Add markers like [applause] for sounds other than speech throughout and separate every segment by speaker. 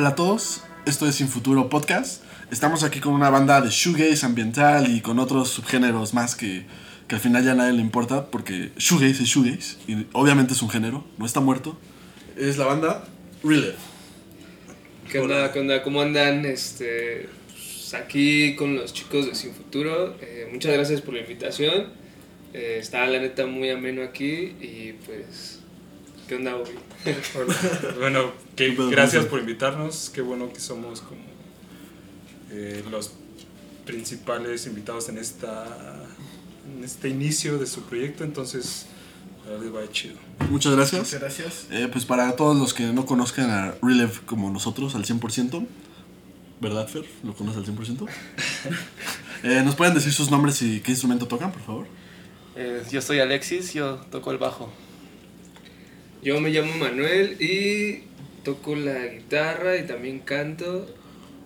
Speaker 1: Hola a todos, esto es Sin Futuro Podcast. Estamos aquí con una banda de shoegaze ambiental y con otros subgéneros más que, que al final ya a nadie le importa porque shoegaze es shoegaze y obviamente es un género, no está muerto. Es la banda Relive.
Speaker 2: ¿Qué onda? ¿Qué onda? ¿Cómo andan? Este, pues, aquí con los chicos de Sin Futuro. Eh, muchas gracias por la invitación. Eh, está la neta muy ameno aquí y pues... ¿Qué onda, Bobby? [laughs]
Speaker 3: Hola. Bueno, que gracias por invitarnos. Qué bueno que somos como eh, los principales invitados en esta en este inicio de su proyecto. Entonces, la verdad va chido.
Speaker 1: Muchas gracias.
Speaker 4: Muchas gracias.
Speaker 1: Eh, pues para todos los que no conozcan a Relive como nosotros al 100%, ¿verdad, Fer? ¿Lo conoces al 100%? [laughs] Eh, ¿Nos pueden decir sus nombres y qué instrumento tocan, por favor?
Speaker 5: Eh, yo soy Alexis, yo toco el bajo.
Speaker 2: Yo me llamo Manuel y toco la guitarra y también canto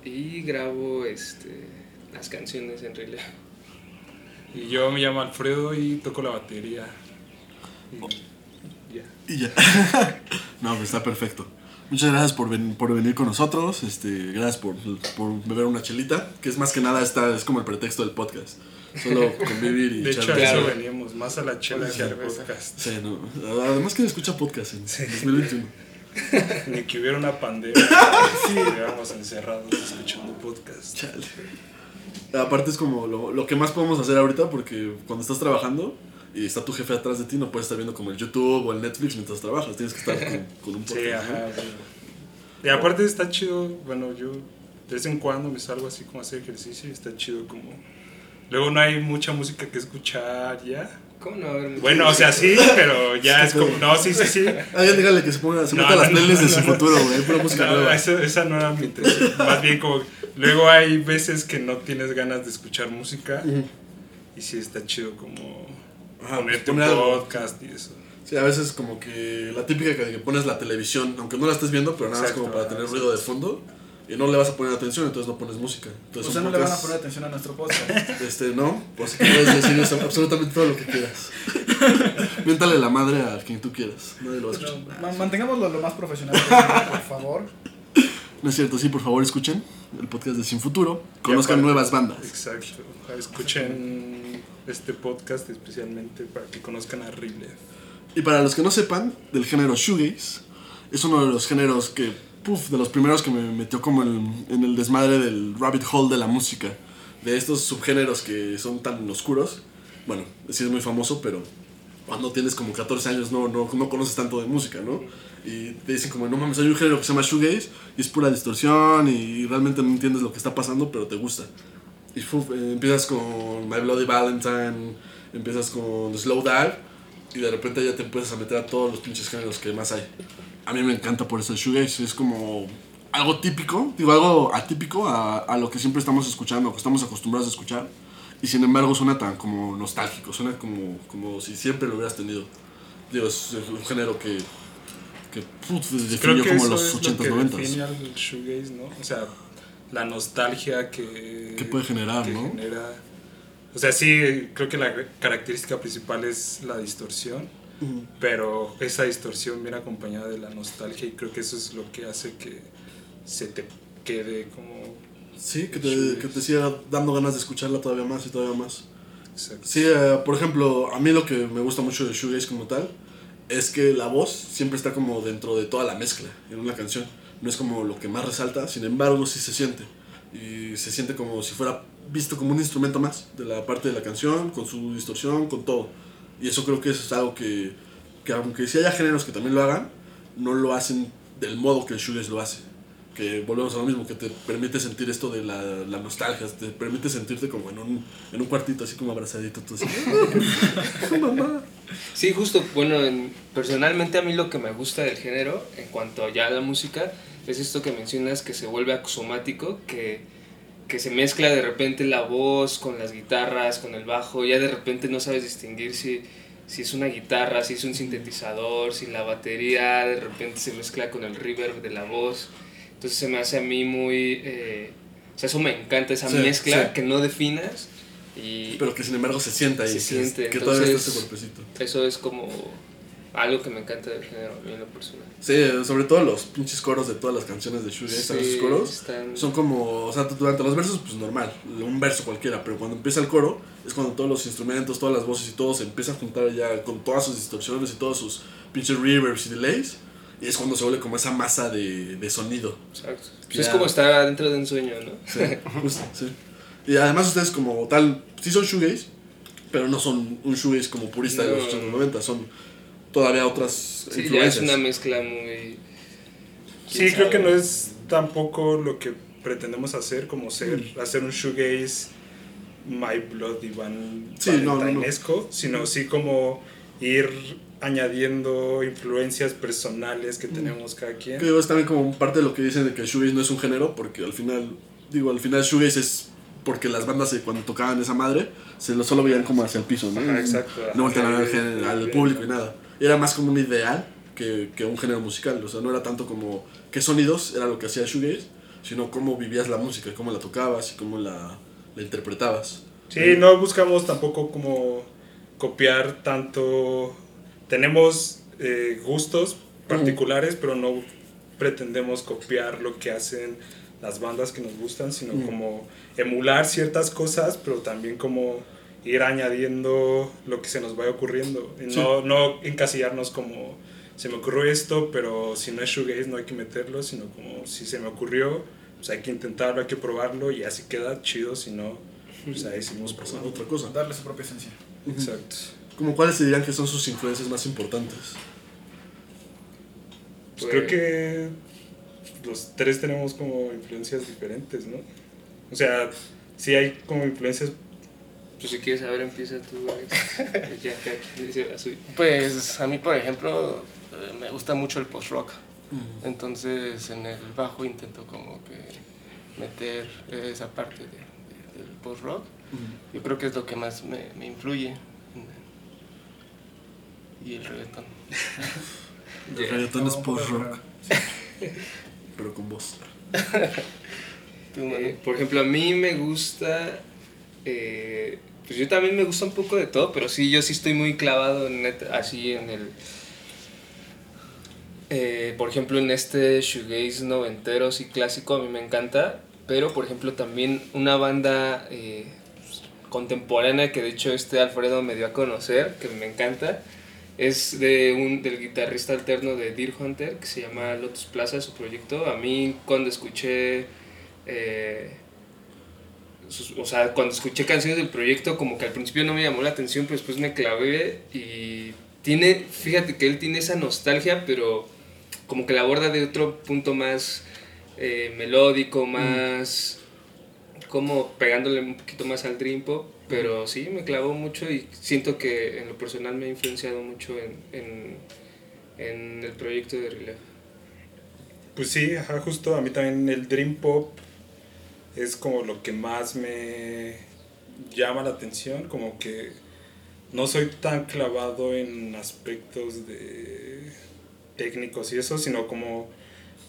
Speaker 2: y grabo este, las canciones en realidad.
Speaker 3: Y yo me llamo Alfredo y toco la batería. Y ya.
Speaker 1: Y ya. [laughs] no, pues está perfecto. Muchas gracias por, ven- por venir con nosotros. Este, gracias por, por beber una chelita, que es más que nada esta, es como el pretexto del podcast. Solo convivir y
Speaker 3: De hecho, a eso
Speaker 2: Claro.
Speaker 3: veníamos, más a la chela que al podcast.
Speaker 1: Sí, no. Además que escucha podcast en 2021. [laughs]
Speaker 3: Ni que hubiera una pandemia. sí. Estuviéramos encerrados escuchando podcast.
Speaker 1: Chale. Aparte es como lo, lo que más podemos hacer ahorita porque cuando estás trabajando y está tu jefe atrás de ti no puedes estar viendo como el YouTube o el Netflix mientras trabajas, tienes que estar con, con un podcast.
Speaker 3: Sí, ajá. Y aparte está chido, bueno, yo de vez en cuando me salgo así como a hacer ejercicio y está chido como... Luego no hay mucha música que escuchar ya.
Speaker 2: ¿Cómo no? haber
Speaker 3: Bueno, o sea, sí, [laughs] pero ya es como... No, sí, sí, sí.
Speaker 1: Alguien dígale que se ponga, se
Speaker 3: No,
Speaker 1: meta
Speaker 3: no,
Speaker 1: las
Speaker 3: no,
Speaker 1: playlists de
Speaker 3: no,
Speaker 1: su
Speaker 3: no.
Speaker 1: futuro, güey, pura música
Speaker 3: No,
Speaker 1: nueva.
Speaker 3: eso- esa no era mi intención. Más bien como... Luego hay veces que no tienes ganas de escuchar música y sí está chido como
Speaker 1: Ajá,
Speaker 3: ponerte
Speaker 1: poner
Speaker 3: un
Speaker 1: algo.
Speaker 3: podcast y eso.
Speaker 1: Sí, a veces como que la típica que, pones la televisión, aunque no la estés viendo, pero nada más como para tener ruido de fondo y no le vas a poner atención, entonces no pones música. Entonces
Speaker 4: O sea, no le van a poner atención a nuestro podcast. [laughs]
Speaker 1: Este, no, pues si puedes decir eso, absolutamente todo lo que quieras. [laughs] Miéntale la madre a quien tú quieras, nadie lo va a
Speaker 4: Pero
Speaker 1: escuchar.
Speaker 4: ma- mantengámoslo lo más profesional posible, por favor.
Speaker 1: No es cierto, sí, por favor escuchen el podcast de Sin Futuro, conozcan nuevas bandas.
Speaker 3: Exacto. Escuchen este podcast especialmente para que conozcan a Rile.
Speaker 1: Y para los que no sepan, del género shoegaze, es uno de los géneros que, puf, de los primeros que me metió como en, en el desmadre del rabbit hole de la música. De estos subgéneros que son tan oscuros. Bueno, sí es muy famoso, pero cuando tienes como 14 años no, no, no conoces tanto de música, ¿no? Y te dicen como, no mames, hay un género que se llama shoegaze y es pura distorsión y realmente no entiendes lo que está pasando, pero te gusta. Y fuf, eh, empiezas con My Bloody Valentine, empiezas con Slow Dive y de repente ya te empiezas a meter a todos los pinches géneros que más hay. A mí me encanta por eso el shoegaze, es como algo típico, digo algo atípico a, a lo que siempre estamos escuchando, que estamos acostumbrados a escuchar. Y sin embargo suena tan como nostálgico, suena como, como si siempre lo hubieras tenido. Digo, es un género que, que puf, definió como los
Speaker 3: es
Speaker 1: 80s,
Speaker 3: lo que
Speaker 1: 90s.
Speaker 3: define al shoegaze, ¿no? O sea, la nostalgia que...
Speaker 1: Que puede generar,
Speaker 3: que
Speaker 1: ¿no?
Speaker 3: genera... O sea, sí, creo que la característica principal es la distorsión,
Speaker 1: Ujú.
Speaker 3: pero esa distorsión viene acompañada de la nostalgia y creo que eso es lo que hace que se te quede como...
Speaker 1: Sí, que te, que te siga dando ganas de escucharla todavía más y todavía más.
Speaker 3: Exacto.
Speaker 1: Sí, eh, por ejemplo, a mí lo que me gusta mucho de Shoegaze como tal es que la voz siempre está como dentro de toda la mezcla en una canción. No es como lo que más resalta, sin embargo sí se siente. Y se siente como si fuera visto como un instrumento más de la parte de la canción, con su distorsión, con todo. Y eso creo que eso es algo que, que aunque sí haya géneros que también lo hagan, no lo hacen del modo que el Shoegaze lo hace. Que volvemos a lo mismo, que te permite sentir esto de la, la nostalgia, te permite sentirte como en un, en un cuartito así como abrazadito, tú así. Mamá.
Speaker 2: Sí, justo, bueno, en- personalmente a mí lo que me gusta del género, en cuanto ya a la música, es esto que mencionas que se vuelve axomático, que, que se mezcla de repente la voz con las guitarras, con el bajo, ya de repente no sabes distinguir si, si es una guitarra, si es un sintetizador, si la batería de repente se mezcla con el reverb de la voz. Entonces se me hace a mí muy... eh, o sea, eso me encanta, esa
Speaker 1: Sí,
Speaker 2: mezcla
Speaker 1: sí.
Speaker 2: que no definas y
Speaker 1: Pero que sin embargo se sienta ahí,
Speaker 2: Se
Speaker 1: que,
Speaker 2: siente,
Speaker 1: que todavía está ese
Speaker 2: entonces-
Speaker 1: cuerpecito.
Speaker 2: eso es como algo que me encanta del género, a mí en lo personal.
Speaker 1: Sí, sobre todo los pinches coros de todas las canciones de shoegaze.
Speaker 2: Sí,
Speaker 1: Sus coros
Speaker 2: están-
Speaker 1: son como, o sea, durante los versos pues normal, un verso cualquiera, pero cuando empieza el coro es cuando todos los instrumentos, todas las voces y todo se empieza a juntar ya con todas sus distorsiones y todos sus pinches reverbs y delays y es cuando se vuelve como esa masa de, de sonido.
Speaker 2: Exacto. Pues es como estar dentro de un sueño, ¿no?
Speaker 1: Sí, justo, sí. Y además ustedes como tal, sí son shoegaze, pero no son un shoegaze como purista de los
Speaker 2: No.
Speaker 1: 80 90, son todavía otras
Speaker 2: Sí, ya es
Speaker 1: influencias.
Speaker 2: una mezcla muy...
Speaker 3: Sí, creo que no es tampoco lo que pretendemos hacer, como ser, hacer un shoegaze My Bloody Van
Speaker 1: Sí, no, no, no.
Speaker 3: valentinesco, sino sí como ir añadiendo influencias personales que tenemos cada quien.
Speaker 1: Que digo, es también como parte de lo que dicen de que el shoegaze no es un género, porque al final, digo, al final shoegaze es porque las bandas cuando tocaban esa madre, se lo solo veían como hacia el piso, ¿no?
Speaker 3: Ajá, exacto,
Speaker 1: No volteaban a ver
Speaker 3: ajá,
Speaker 1: al, al público y nada. Era más como un ideal que, que un género musical, o sea, no era tanto como qué sonidos era lo que hacía shoegaze, sino cómo vivías la música, cómo la tocabas y cómo la, la interpretabas.
Speaker 3: Sí, no buscamos tampoco como copiar tanto. Tenemos eh, gustos particulares, pero no pretendemos copiar lo que hacen las bandas que nos gustan, sino como emular ciertas cosas, pero también como ir añadiendo lo que se nos vaya ocurriendo. Y no, no encasillarnos como se me ocurrió esto, pero si no es shoegaze no hay que meterlo, sino como si se me ocurrió, pues hay que intentarlo, hay que probarlo y así queda chido, si no, pues ahí seguimos
Speaker 1: Pasar
Speaker 3: pasando.
Speaker 1: otra cosa.
Speaker 4: Darle su propia esencia.
Speaker 3: Exacto.
Speaker 1: Como cuáles se dirían que son sus influencias más importantes.
Speaker 3: Pues creo que los tres tenemos como influencias diferentes, ¿no? O sea, sí hay como influencias.
Speaker 2: Pues si quieres saber, empieza tú, Alex. [laughs] ya, ya.
Speaker 5: Pues a mí, por ejemplo, eh, me gusta mucho el post-rock. Entonces en el bajo intento como que meter esa parte de- de- del post-rock. Yo creo que es lo que más me, me influye. Y el reggaetón. [laughs]
Speaker 1: El reggaetón es post-rock, [laughs] pero con voz.
Speaker 5: Tú.
Speaker 2: Eh, por ejemplo, a mí me gusta. Eh, pues yo también me gusta un poco de todo, pero sí, yo sí estoy muy clavado en así en el. eh, por ejemplo, en este shoegaze noventero, sí clásico, a mí me encanta. Pero, por ejemplo, también una banda eh, contemporánea que de hecho este Alfredo me dio a conocer, que me encanta, es de un, del guitarrista alterno de Deer Hunter, que se llama Lotus Plaza, su proyecto. A mí cuando escuché, o sea, cuando escuché canciones del proyecto, como que al principio no me llamó la atención, pero después me clavé y tiene, fíjate que él tiene esa nostalgia, pero como que la aborda de otro punto más eh, melódico, más como pegándole un poquito más al dream pop, pero sí, me clavó mucho y siento que en lo personal me ha influenciado mucho en, en, en el proyecto de Relay.
Speaker 3: Pues sí, ajá, justo a mí también el Dream Pop es como lo que más me llama la atención, como que no soy tan clavado en aspectos de técnicos y eso, sino como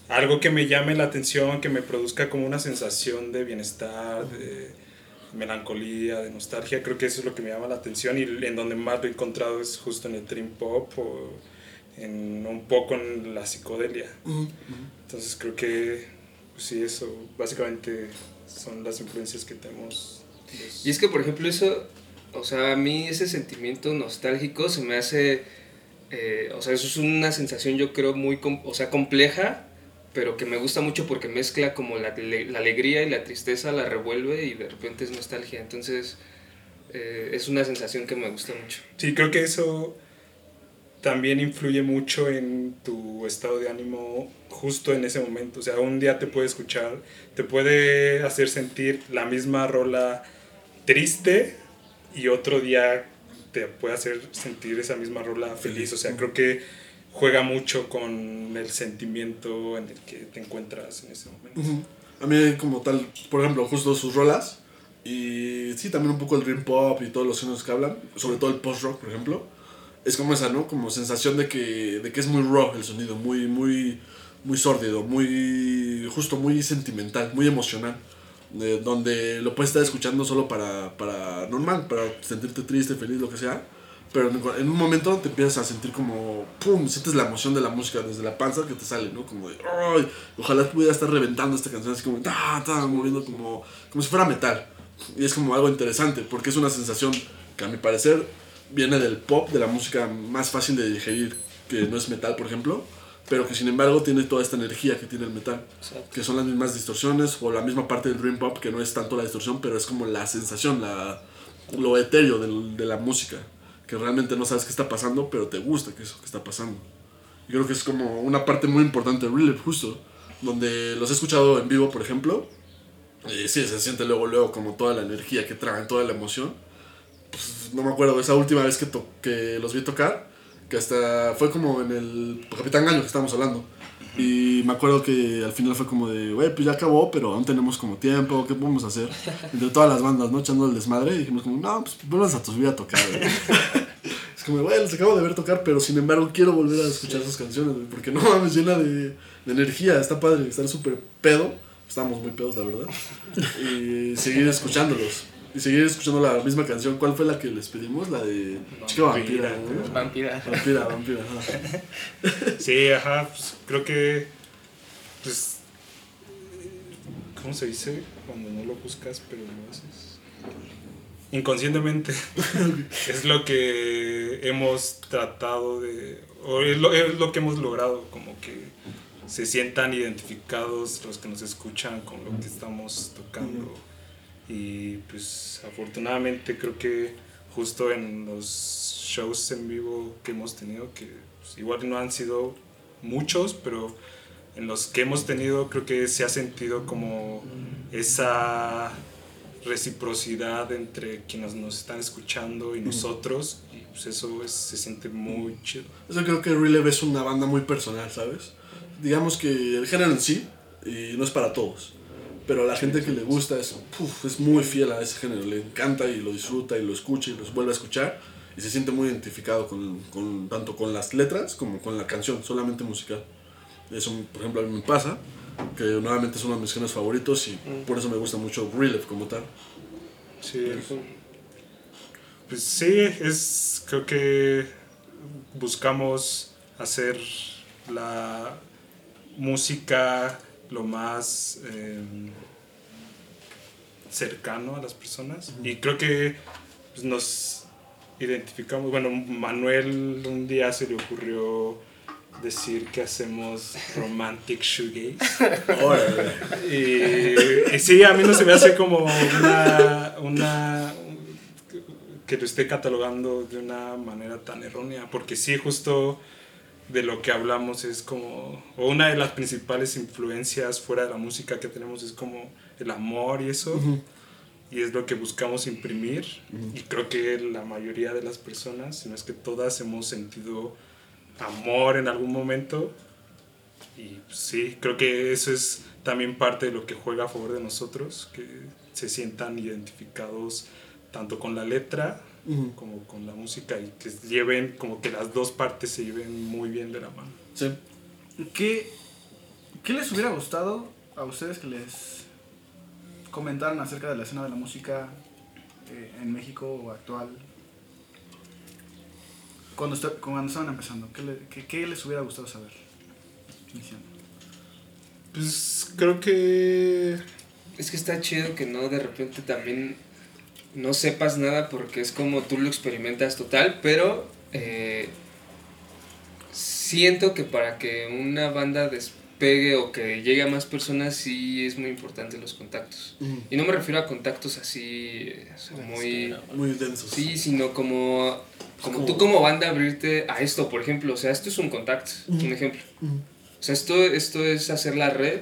Speaker 3: algo que me llame la atención, que me produzca como una sensación de bienestar, de melancolía, de nostalgia, creo que eso es lo que me llama la atención y en donde más lo he encontrado es justo en el Dream Pop o en un poco en la psicodelia. Entonces creo que pues sí, eso básicamente son las influencias que tenemos. los-
Speaker 2: Y es que, por ejemplo, eso, o sea, a mí ese sentimiento nostálgico se me hace, eh, o sea, eso es una sensación yo creo muy, o sea, compleja, pero que me gusta mucho porque mezcla como la, la alegría y la tristeza, la revuelve y de repente es nostalgia. Entonces, eh, es una sensación que me gusta mucho.
Speaker 3: Sí, creo que eso también influye mucho en tu estado de ánimo justo en ese momento. O sea, un día te puede escuchar, te puede hacer sentir la misma rola triste y otro día te puede hacer sentir esa misma rola feliz. O sea, creo que juega mucho con el sentimiento en el que te encuentras en ese momento.
Speaker 1: A mí como tal, por ejemplo, justo sus rolas y sí, también un poco el dream pop y todos los géneros que hablan, sobre todo el post rock, por ejemplo, es como esa, ¿no? Como sensación de que, de que es muy raw el sonido, muy, muy, muy sórdido, muy, justo muy sentimental, muy emocional, de- donde lo puedes estar escuchando solo para, para normal, para sentirte triste, feliz, lo que sea, Pero en un momento te empiezas a sentir como, ¡pum! Sientes la emoción de la música desde la panza que te sale, ¿no? Como de, ¡ay! Ojalá pudiera estar reventando esta canción así como, ¡ta! ¡ta! Moviendo como, como si fuera metal. Y es como algo interesante, porque es una sensación que a mi parecer viene del pop, de la música más fácil de digerir, que no es metal, por ejemplo, pero que sin embargo tiene toda esta energía que tiene el metal,
Speaker 2: Exacto.
Speaker 1: que son las mismas distorsiones o la misma parte del dream pop, que no es tanto la distorsión, pero es como la sensación, la, lo etéreo del- de, la música, que realmente no sabes qué está pasando, pero te gusta que eso que está pasando. Y creo que es como una parte muy importante de Relay, justo, donde los he escuchado en vivo, por ejemplo, y sí, se siente luego, luego como toda la energía que traen, toda la emoción. Pues, no me acuerdo, esa última vez que, que los vi tocar, que hasta fue como en el Capitán Gallo que estábamos hablando. Y me acuerdo que al final fue como de, güey, pues ya acabó, pero aún tenemos como tiempo, ¿qué podemos hacer? Entre todas las bandas, ¿no? Echando el desmadre, y dijimos como, no, pues vuelvas a subir a tocar, güey". [laughs] Es como, güey, los acabo de ver tocar, pero sin embargo quiero volver a escuchar sus canciones, güey, porque no mames, llena de, de energía, está padre, estar súper pedo. Estábamos muy pedos, la verdad. Y seguir escuchándolos. Y seguir escuchando la misma canción. ¿Cuál fue la que les pedimos? La de Chica Vampira. ¿no?
Speaker 5: Vampira.
Speaker 1: Vampira, vampira. ajá. [laughs]
Speaker 3: Sí, ajá, pues creo que, pues, ¿cómo se dice? Cuando no lo buscas, pero lo haces. Inconscientemente. [laughs] es lo que hemos tratado de, o es lo, es lo que hemos logrado, como que se sientan identificados los que nos escuchan con lo que estamos tocando. Y pues afortunadamente creo que justo en los shows en vivo que hemos tenido, que pues, igual no han sido muchos, pero en los que hemos tenido creo que se ha sentido como esa reciprocidad entre quienes nos están escuchando y nosotros y pues eso es- se siente muy chido.
Speaker 1: Yo creo que Releve es una banda muy personal, ¿sabes? Digamos que el género en sí, y no es para todos, pero a la gente que le gusta es, puf, es muy fiel a ese género, le encanta y lo disfruta y lo escucha y los vuelve a escuchar y se siente muy identificado con, con- tanto con las letras como con la canción, solamente musical. Eso, por ejemplo, a mí me pasa, que nuevamente es uno de mis géneros favoritos y por eso me gusta mucho Releve como tal.
Speaker 3: Sí. Pues sí, es creo que buscamos hacer la música lo más eh, cercano a las personas y creo que pues, nos identificamos. Bueno, Manuel un día se le ocurrió decir que hacemos romantic shoegaze. [laughs] Y, y sí, a mí no se me hace como una, una que lo esté catalogando de una manera tan errónea, porque sí, justo de lo que hablamos es como, o una de las principales influencias fuera de la música que tenemos es como el amor y eso, y es lo que buscamos imprimir, y creo que la mayoría de las personas, si no es que todas, hemos sentido amor en algún momento, y pues, sí, creo que eso es también parte de lo que juega a favor de nosotros, que se sientan identificados tanto con la letra
Speaker 1: Ujú.
Speaker 3: como con la música y que lleven, como que las dos partes se lleven muy bien de la mano.
Speaker 1: Sí.
Speaker 4: ¿Qué, ¿Qué les hubiera gustado a ustedes que les comentaran acerca de la escena de la música eh, en México o actual? Cuando, está- cuando estaban empezando, ¿qué, le- qué- qué les hubiera gustado saber? Iniciando.
Speaker 3: Pues creo que
Speaker 2: Es que está chido que no de repente también no sepas nada porque es como tú lo experimentas total, pero eh, siento que para que una banda despegue o que llegue a más personas sí es muy importante los contactos.
Speaker 1: Ujú.
Speaker 2: Y no me refiero a contactos así eh, o sea, muy...
Speaker 1: Muy densos.
Speaker 2: Sí, sino como, como
Speaker 1: como-
Speaker 2: tú como banda abrirte a esto, por ejemplo. O sea, esto es un contacto, un ejemplo.
Speaker 1: Ujú.
Speaker 2: O sea, esto, esto es hacer la red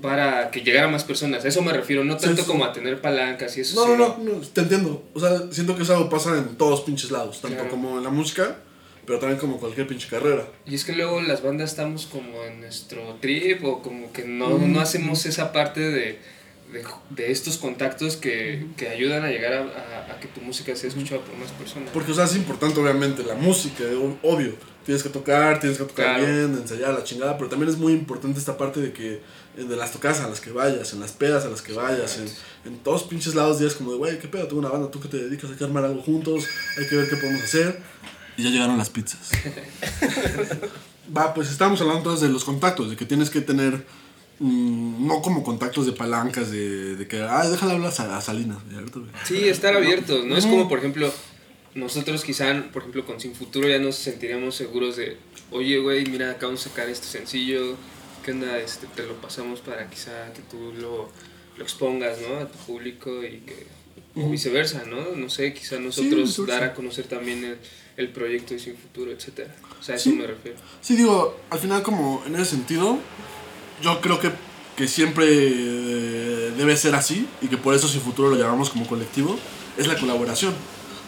Speaker 2: para que llegara a más personas. A eso me refiero, no tanto
Speaker 1: sí.
Speaker 2: como a tener palancas y eso.
Speaker 1: No, no,
Speaker 2: sino-
Speaker 1: no, no, te entiendo. O sea, siento que eso pasa en todos pinches lados, tanto
Speaker 2: Claro.
Speaker 1: como en la música, pero también como cualquier pinche carrera.
Speaker 2: Y es que luego las bandas estamos como en nuestro trip o como que no,
Speaker 1: Mm.
Speaker 2: no hacemos esa parte de, de, de estos contactos que, que ayudan a llegar a, a- a que tu música sea escuchada por más personas.
Speaker 1: Porque, o sea, es importante, obviamente, la música, obvio. Tienes que tocar, tienes que tocar
Speaker 2: Claro.
Speaker 1: bien, ensayar la chingada, pero también es muy importante esta parte de que de las tocadas a las que vayas, en las pedas a las que vayas, en, en todos pinches lados días como de, güey, ¿qué pedo? Tengo una banda, tú que te dedicas, hay que armar algo juntos, hay que ver qué podemos hacer. Y ya llegaron las pizzas. [laughs] Va, pues estamos hablando entonces de los contactos, de que tienes que tener, mm, no como contactos de palancas, de, de que, ah, déjale hablar a, a Salinas.
Speaker 2: Sí, estar abiertos, ¿no? Es como, por ejemplo, nosotros quizá, por ejemplo, con Sin Futuro ya nos sentiríamos seguros de, oye, güey, mira, acabamos de sacar este sencillo, ¿qué onda? Este, te lo pasamos para quizá que tú lo, lo expongas, ¿no? A tu público y que... O viceversa, ¿no? No sé, quizá nosotros dar a conocer también el, el proyecto de Sin Futuro, etcétera. O sea, a eso me refiero.
Speaker 1: Sí, digo, al final como en ese sentido, yo creo que, que siempre eh, debe ser así y que por eso si futuro lo llamamos como colectivo, es la colaboración.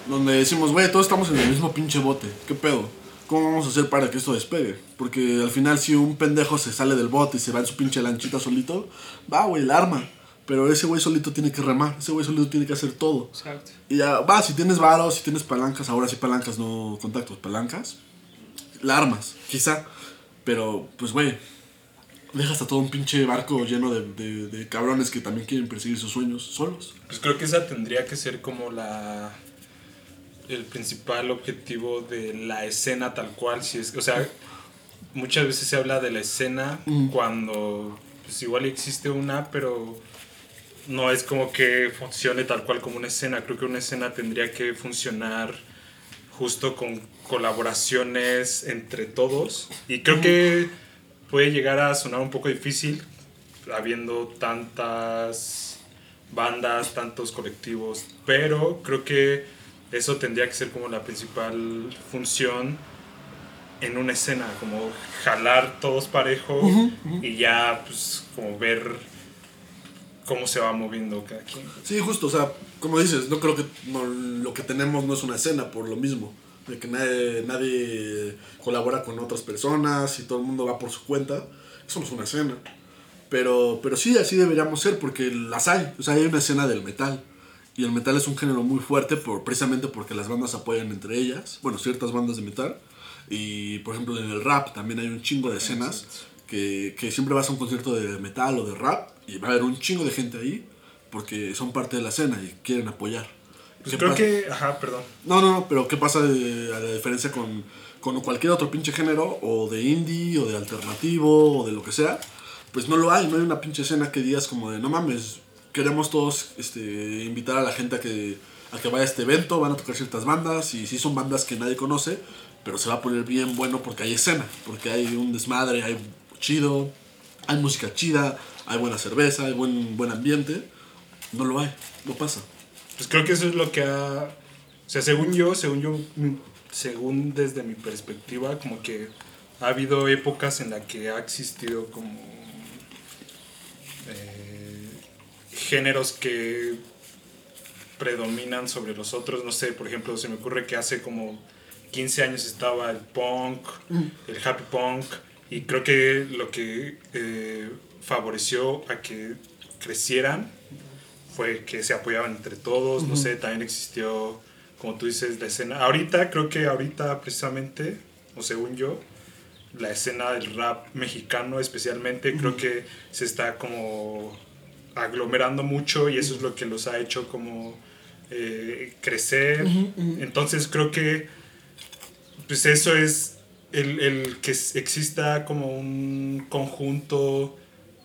Speaker 1: Donde decimos, güey, todos estamos en el mismo pinche bote, ¿qué pedo? ¿Cómo vamos a hacer para que esto despegue? Porque al final si un pendejo se sale del bote y se va en su pinche lanchita solito, va, güey, la arma. Pero ese güey solito tiene que remar, ese güey solito tiene que hacer todo.
Speaker 2: Exacto.
Speaker 1: Y ya, va, si tienes varos, si tienes palancas, ahora sí palancas, no contactos, palancas, la armas, quizá. Pero, pues, güey, dejas a todo un pinche barco lleno de, de, de cabrones que también quieren perseguir sus sueños solos.
Speaker 3: Pues creo que esa tendría que ser como la el principal objetivo de la escena tal cual, si es, o sea, muchas veces se habla de la escena
Speaker 1: Mm.
Speaker 3: cuando pues igual existe una, pero no es como que funcione tal cual como una escena. Creo que una escena tendría que funcionar justo con colaboraciones entre todos y creo que puede llegar a sonar un poco difícil habiendo tantas bandas, tantos colectivos, pero creo que eso tendría que ser como la principal función en una escena, como jalar todos parejo y ya pues como ver cómo se va moviendo cada quien.
Speaker 1: Sí, justo, o sea, como dices, no creo que no, lo que tenemos no es una escena por lo mismo. De que nadie, nadie colabora con otras personas y todo el mundo va por su cuenta. Eso no es una escena. Pero, pero sí, así deberíamos ser porque las hay. O sea, hay una escena del metal. Y el metal es un género muy fuerte por, precisamente porque las bandas apoyan entre ellas. Bueno, ciertas bandas de metal. Y por ejemplo en el rap también hay un chingo de escenas que, que siempre vas a un concierto de metal o de rap y va a haber un chingo de gente ahí porque son parte de la escena y quieren apoyar.
Speaker 3: Pues
Speaker 1: ¿Qué
Speaker 3: creo
Speaker 1: pasa?
Speaker 3: que, ajá, perdón.
Speaker 1: No, no, no, pero ¿qué pasa de- a la diferencia con, con cualquier otro pinche género o de indie o de alternativo o de lo que sea? Pues no lo hay, no hay una pinche escena que digas como de no mames, queremos todos este, invitar a la gente a que, a que vaya a este evento, van a tocar ciertas bandas y sí son bandas que nadie conoce, pero se va a poner bien bueno porque hay escena, porque hay un desmadre, hay chido, hay música chida, hay buena cerveza, hay buen, buen ambiente. No lo hay, no pasa.
Speaker 3: Pues creo que eso es lo que ha... O sea, según yo, según yo, según desde mi perspectiva, como que ha habido épocas en las que ha existido como eh, géneros que predominan sobre los otros. No sé, por ejemplo, se me ocurre que hace como 15 años estaba el punk, el happy punk, y creo que lo que eh, favoreció a que crecieran fue que se apoyaban entre todos, no sé, también existió, como tú dices, la escena. Ahorita, creo que ahorita precisamente, o según yo, la escena del rap mexicano especialmente, creo que se está como aglomerando mucho y eso es lo que los ha hecho como eh, crecer. Entonces creo que pues eso es el, el que exista como un conjunto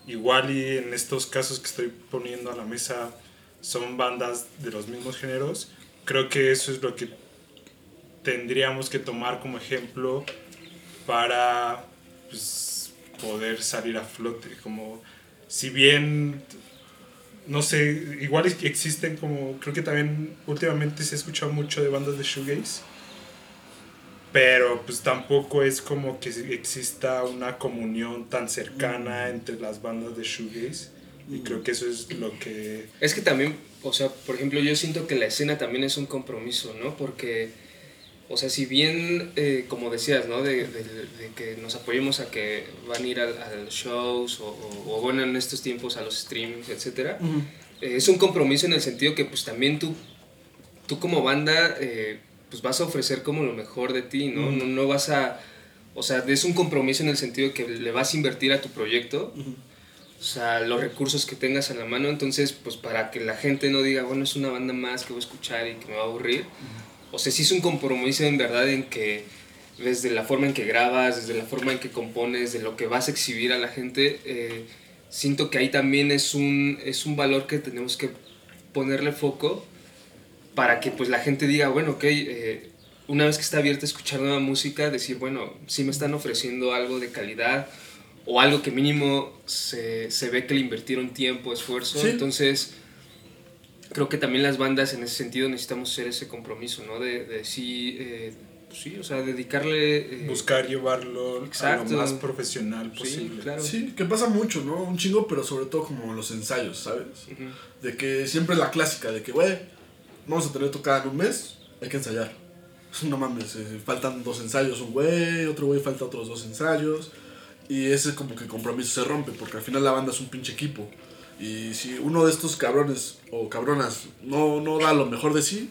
Speaker 3: igual y en estos casos que estoy poniendo a la mesa son bandas de los mismos géneros. Creo que eso es lo que tendríamos que tomar como ejemplo para pues, poder salir a flote. Como si bien, no sé, igual es que existen como, creo que también últimamente se ha escuchado mucho de bandas de shoegaze. Pero pues tampoco es como que exista una comunión tan cercana entre las bandas de shoegaze. Y creo que eso es lo que...
Speaker 2: Es que también, o sea, por ejemplo, yo siento que la escena también es un compromiso, ¿no? Porque o sea, si bien, eh, como decías, ¿no? De, de- de que nos apoyemos a que van a ir a, los shows o, o- o, bueno, en estos tiempos a los streams, etcétera, eh, es un compromiso en el sentido que pues también tú, tú como banda, eh, pues vas a ofrecer como lo mejor de ti, ¿no? no, no vas a, o sea, es un compromiso en el sentido de que le vas a invertir a tu proyecto. O sea, los recursos que tengas a la mano, entonces, pues para que la gente no diga, bueno, es una banda más que voy a escuchar y que me va a aburrir. O sea, sí es un compromiso en verdad en que desde la forma en que grabas, desde la forma en que compones, de lo que vas a exhibir a la gente, eh, siento que ahí también es un, es un valor que tenemos que ponerle foco para que pues la gente diga, bueno, ok, eh, una vez que está abierta a escuchar nueva música, decir, bueno, sí me están ofreciendo algo de calidad o algo que mínimo se, se ve que le invirtieron tiempo, esfuerzo.
Speaker 1: Sí.
Speaker 2: Entonces, creo que también las bandas en ese sentido necesitamos hacer ese compromiso, ¿no? De, de sí, eh, pues sí, o sea, dedicarle... eh,
Speaker 3: Buscar llevarlo
Speaker 2: Exacto.
Speaker 3: a lo más profesional
Speaker 2: Sí,
Speaker 3: posible.
Speaker 2: claro.
Speaker 1: Sí, que pasa mucho, ¿no? Un chingo, pero sobre todo como los ensayos, ¿sabes? De que siempre la clásica, de que, güey, vamos a tener tocada en un mes, hay que ensayar. [laughs] No mames, eh, faltan dos ensayos, un güey, otro güey falta otros dos ensayos. Y ese como que compromiso se rompe, porque al final la banda es un pinche equipo. Y si uno de estos cabrones o cabronas no, no da lo mejor de sí,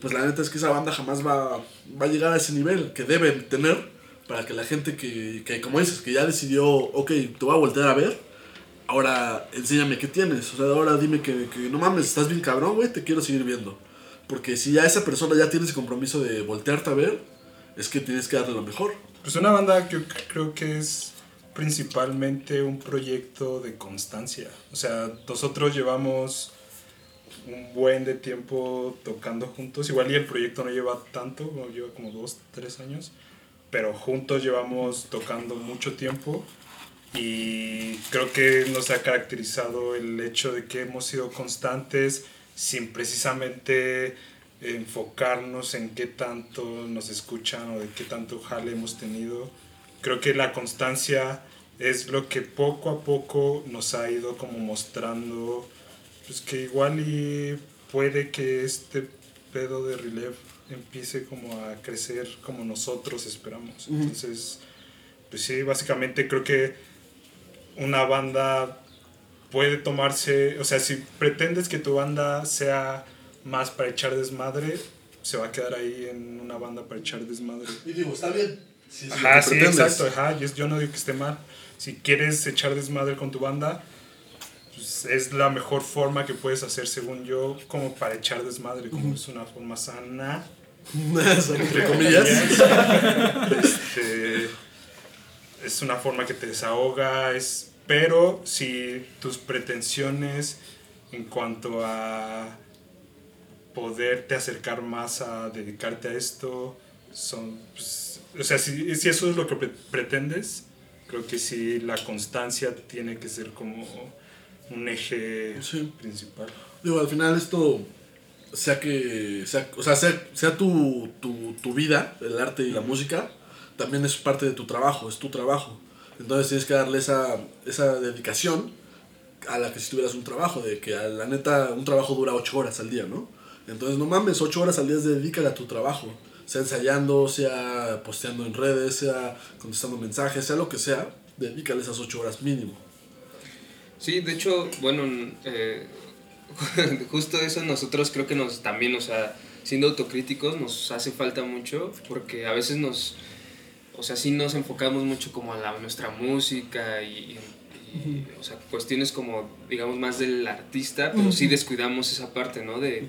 Speaker 1: pues la neta es que esa banda jamás va, va a llegar a ese nivel que debe tener para que la gente que, que, como dices, que ya decidió, ok, te voy a voltear a ver, ahora enséñame qué tienes. O sea, ahora dime que, que no mames, estás bien cabrón, güey, te quiero seguir viendo. Porque si ya esa persona ya tiene ese compromiso de voltearte a ver, es que tienes que darle lo mejor.
Speaker 3: Pues una banda que yo creo que es principalmente un proyecto de constancia. O sea, nosotros llevamos un buen de tiempo tocando juntos. Igual y el proyecto no lleva tanto, lleva como dos, tres años. Pero juntos llevamos tocando mucho tiempo. Y creo que nos ha caracterizado el hecho de que hemos sido constantes sin precisamente enfocarnos en qué tanto nos escuchan o de qué tanto jale hemos tenido. Creo que la constancia es lo que poco a poco nos ha ido como mostrando pues que igual y puede que este pedo de Relief empiece como a crecer como nosotros esperamos.
Speaker 1: Ujú.
Speaker 3: Entonces, pues sí, básicamente creo que una banda puede tomarse, o sea, si pretendes que tu banda sea más para echar desmadre, se va a quedar ahí en una banda para echar desmadre.
Speaker 1: Y digo, está bien. Es lo
Speaker 3: Ajá, sí, exacto, ajá, yo, yo no digo que esté mal. Si quieres echar desmadre con tu banda, pues es la mejor forma que puedes hacer, según yo, como para echar desmadre, como es una forma sana.
Speaker 1: Entre comillas.
Speaker 3: Este, es una forma que te desahoga, es, pero si tus pretensiones en cuanto a poderte acercar más a dedicarte a esto son, pues, o sea, si, si eso es lo que pre- pretendes, creo que sí la constancia tiene que ser como un eje
Speaker 1: Sí.
Speaker 3: principal.
Speaker 1: Digo, al final esto, sea que, sea, o sea, sea, sea tu, tu, tu vida, el arte y la música, también es parte de tu trabajo, es tu trabajo. Entonces tienes que darle esa, esa dedicación a la que si tuvieras un trabajo, de que a la neta un trabajo dura 8 horas al día, ¿no? Entonces no mames, 8 horas al día es dedícale a tu trabajo, sea ensayando, sea posteando en redes, sea contestando mensajes, sea lo que sea, dedícale esas 8 horas mínimo.
Speaker 2: Sí, de hecho, bueno, eh, [laughs] justo eso nosotros creo que nos también, o sea, siendo autocríticos nos hace falta mucho porque a veces nos, o sea, sí nos enfocamos mucho como a la, nuestra música y, y, o sea, cuestiones como, digamos, más del artista, pero sí descuidamos esa parte, ¿no? De,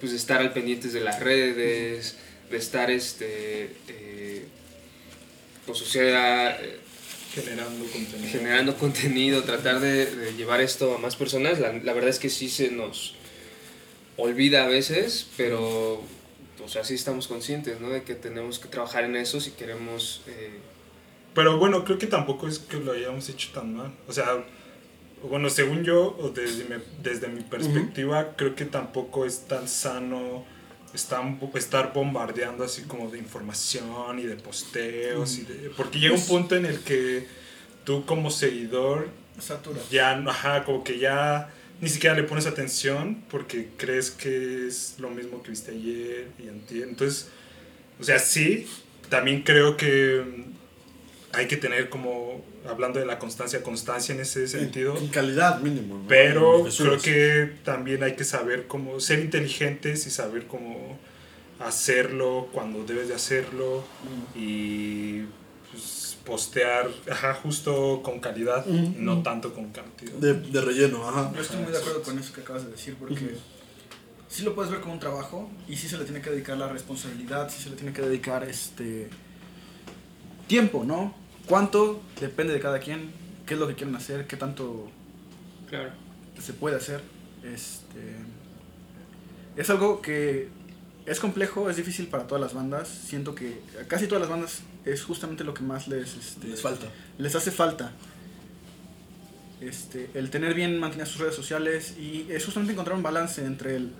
Speaker 2: pues, estar al pendientes de las redes, de estar, este, eh, pues, o sea...
Speaker 3: Generando contenido.
Speaker 2: generando contenido, tratar de, de llevar esto a más personas. La, la verdad es que sí se nos olvida a veces, pero o sea, sí estamos conscientes ¿no? de que tenemos que trabajar en eso si queremos... eh,
Speaker 3: Pero bueno, creo que tampoco es que lo hayamos hecho tan mal. O sea, bueno, según yo, o desde mi, desde mi perspectiva, creo que tampoco es tan sano estar, estar bombardeando así como de información y de posteos. y de, porque llega un punto en el que tú como seguidor ya, ajá, como que ya ni siquiera le pones atención porque crees que es lo mismo que viste ayer y antier. Entonces, O sea, sí, también creo que mm, hay que tener como, hablando de la constancia, constancia en ese sentido.
Speaker 1: En calidad mínimo. ¿no?
Speaker 3: Pero creo que también hay que saber cómo ser inteligentes y saber cómo hacerlo cuando debes de hacerlo y pues, postear, ajá, justo con calidad,
Speaker 1: Ujú.
Speaker 3: no tanto con cantidad.
Speaker 1: De, de relleno, ajá.
Speaker 4: Yo estoy muy de acuerdo con eso que acabas de decir, porque sí lo puedes ver como un trabajo y sí se le tiene que dedicar la responsabilidad, sí se le tiene que dedicar este tiempo, ¿no? ¿Cuánto? Depende de cada quien, qué es lo que quieren hacer, qué tanto
Speaker 2: Claro.
Speaker 4: se puede hacer. Este, es algo que es complejo, es difícil para todas las bandas. Siento que a casi todas las bandas es justamente lo que más les, este,
Speaker 1: Les falta.
Speaker 4: les hace falta. Este, el tener bien mantener sus redes sociales y es justamente encontrar un balance entre el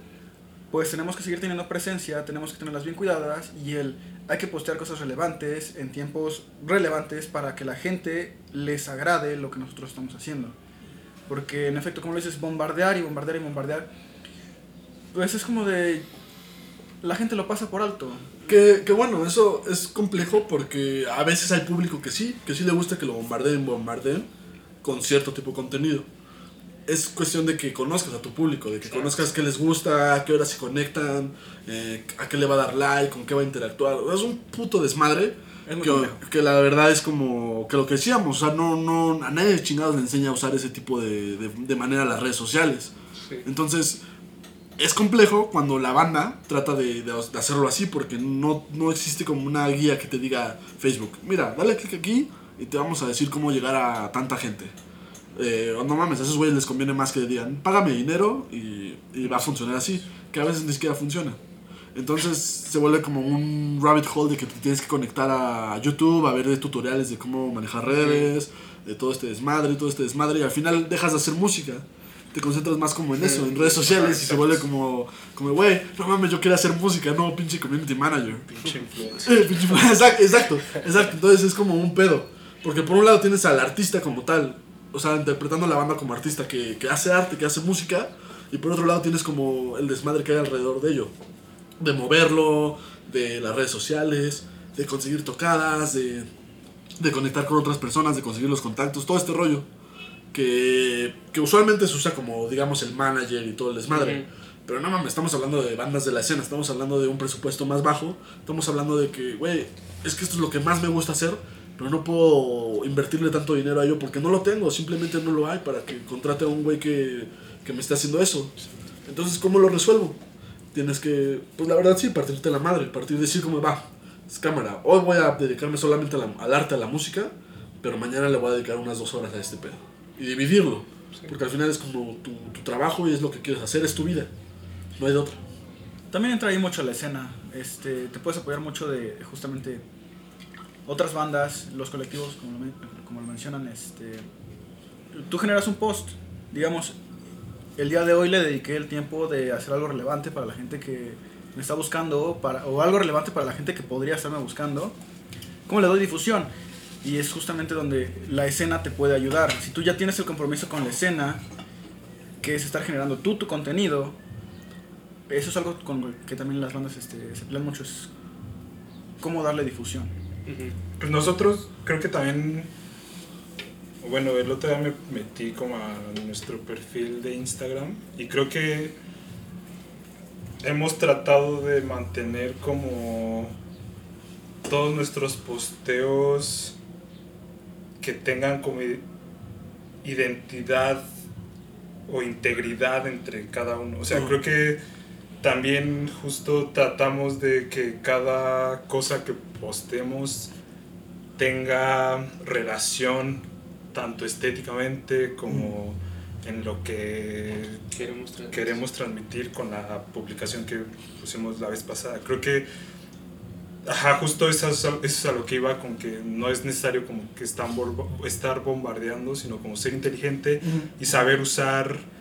Speaker 4: pues tenemos que seguir teniendo presencia, tenemos que tenerlas bien cuidadas y el hay que postear cosas relevantes en tiempos relevantes para que la gente les agrade lo que nosotros estamos haciendo. Porque en efecto, como lo dices, bombardear y bombardear y bombardear, pues es como de la gente lo pasa por alto.
Speaker 1: Que, que bueno, eso es complejo porque a veces hay público que sí, que sí le gusta que lo bombardeen, bombardeen con cierto tipo de contenido. Es cuestión de que conozcas a tu público, de que conozcas qué les gusta, a qué horas se conectan, eh, a qué le va a dar like, con qué va a interactuar. Es un puto desmadre
Speaker 4: Es
Speaker 1: que, la verdad es como que lo que decíamos, o sea, no, no, a nadie de chingados le enseña a usar ese tipo de, de, de manera las redes sociales.
Speaker 2: Sí.
Speaker 1: Entonces, es complejo cuando la banda trata de, de- de hacerlo así porque no, no existe como una guía que te diga Facebook, mira, dale clic aquí y te vamos a decir cómo llegar a tanta gente. Eh, no mames, a esos güeyes les conviene más que digan, págame dinero y, y va a funcionar así, que a veces ni siquiera funciona. Entonces se vuelve como un rabbit hole de que te tienes que conectar a YouTube, a ver tutoriales de cómo manejar redes, de todo este desmadre, todo este desmadre, y al final dejas de hacer música. Te concentras más como en eso, en redes sociales, y se vuelve como, como, güey, no mames, yo quiero hacer música, no, pinche community manager.
Speaker 3: Pinche influencer. [laughs]
Speaker 1: Exacto, exacto, exacto. Entonces es como un pedo. Porque por un lado tienes al artista como tal, o sea, interpretando a la banda como artista que, que hace arte, que hace música, y por otro lado tienes como el desmadre que hay alrededor de ello. De moverlo, de las redes sociales, de conseguir tocadas, de, de conectar con otras personas, de conseguir los contactos, todo este rollo. Que, que usualmente se usa como, digamos, el manager y todo el desmadre.
Speaker 2: Ujú.
Speaker 1: Pero no mames, estamos hablando de bandas de la escena, estamos hablando de un presupuesto más bajo, estamos hablando de que, güey, es que esto es lo que más me gusta hacer, pero no puedo invertirle tanto dinero a ello porque no lo tengo, simplemente no lo hay para que contrate a un güey que, que me esté haciendo eso. Entonces, ¿cómo lo resuelvo? Tienes que, pues la verdad sí, partirte la madre, partir decir como va, es cámara, hoy voy a dedicarme solamente a la- al arte, a la música, pero mañana le voy a dedicar unas dos horas a este pedo. Y dividirlo, porque al final es como tu, tu trabajo y es lo que quieres hacer, es tu vida, no hay de otra.
Speaker 4: También entra ahí mucho la escena. Este, te puedes apoyar mucho de justamente otras bandas, los colectivos, como lo, como lo mencionan. Este, tú generas un post, digamos, el día de hoy le dediqué el tiempo de hacer algo relevante para la gente que me está buscando, para, o algo relevante para la gente que podría estarme buscando. ¿Cómo le doy difusión? Y es justamente donde la escena te puede ayudar. Si tú ya tienes el compromiso con la escena, que es estar generando tú tu contenido, eso es algo con que también las bandas este, se pelean mucho, es cómo darle difusión.
Speaker 3: Pues nosotros creo que también, bueno, el otro día me metí como a nuestro perfil de Instagram y creo que hemos tratado de mantener como todos nuestros posteos que tengan como identidad o integridad entre cada uno. O sea, creo que también justo tratamos de que cada cosa que postemos tenga relación tanto estéticamente como en lo que
Speaker 2: Queremos transmitir.
Speaker 3: queremos transmitir con la publicación que pusimos la vez pasada. Creo que, ajá, justo eso es, a, eso es a lo que iba, con que no es necesario como que están estar bombardeando, sino como ser inteligente y saber usar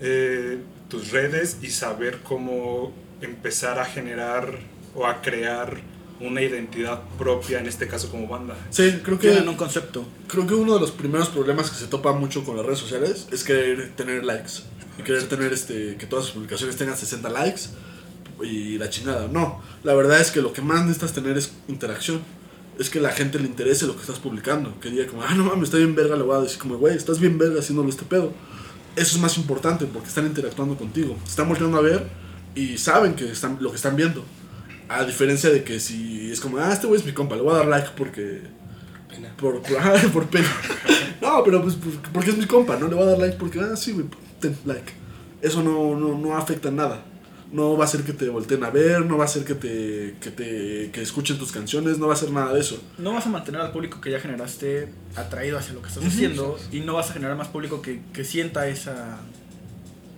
Speaker 3: eh, tus redes y saber cómo empezar a generar o a crear una identidad propia, en este caso como banda.
Speaker 1: Sí, creo que,
Speaker 4: Tienen un concepto.
Speaker 1: creo que uno de los primeros problemas que se topa mucho con las redes sociales es querer tener likes. Y querer tener este, que todas sus publicaciones tengan 60 likes. y la chingada. No, la verdad es que lo que más necesitas tener es interacción. Es que la gente le interese lo que estás publicando. Que diga como, ah, no mames, está bien verga, le voy a decir como, güey, estás bien verga haciéndolo este pedo. Eso es más importante porque están interactuando contigo. Están volviendo a ver y saben que están, lo que están viendo. A diferencia de que si es como, ah, este güey es mi compa, le voy a dar like porque...
Speaker 5: Pena.
Speaker 1: Por, por, [laughs] ah, por pena. [laughs] No, pero pues pues, porque es mi compa, no le voy a dar like porque, ah, sí, güey, ten like. Eso no, no, no afecta nada. No va a hacer que te volteen a ver, no va a hacer que te, que te que escuchen tus canciones, no va a hacer nada de eso.
Speaker 4: No vas a mantener al público que ya generaste atraído hacia lo que estás haciendo y no vas a generar más público que, que sienta esa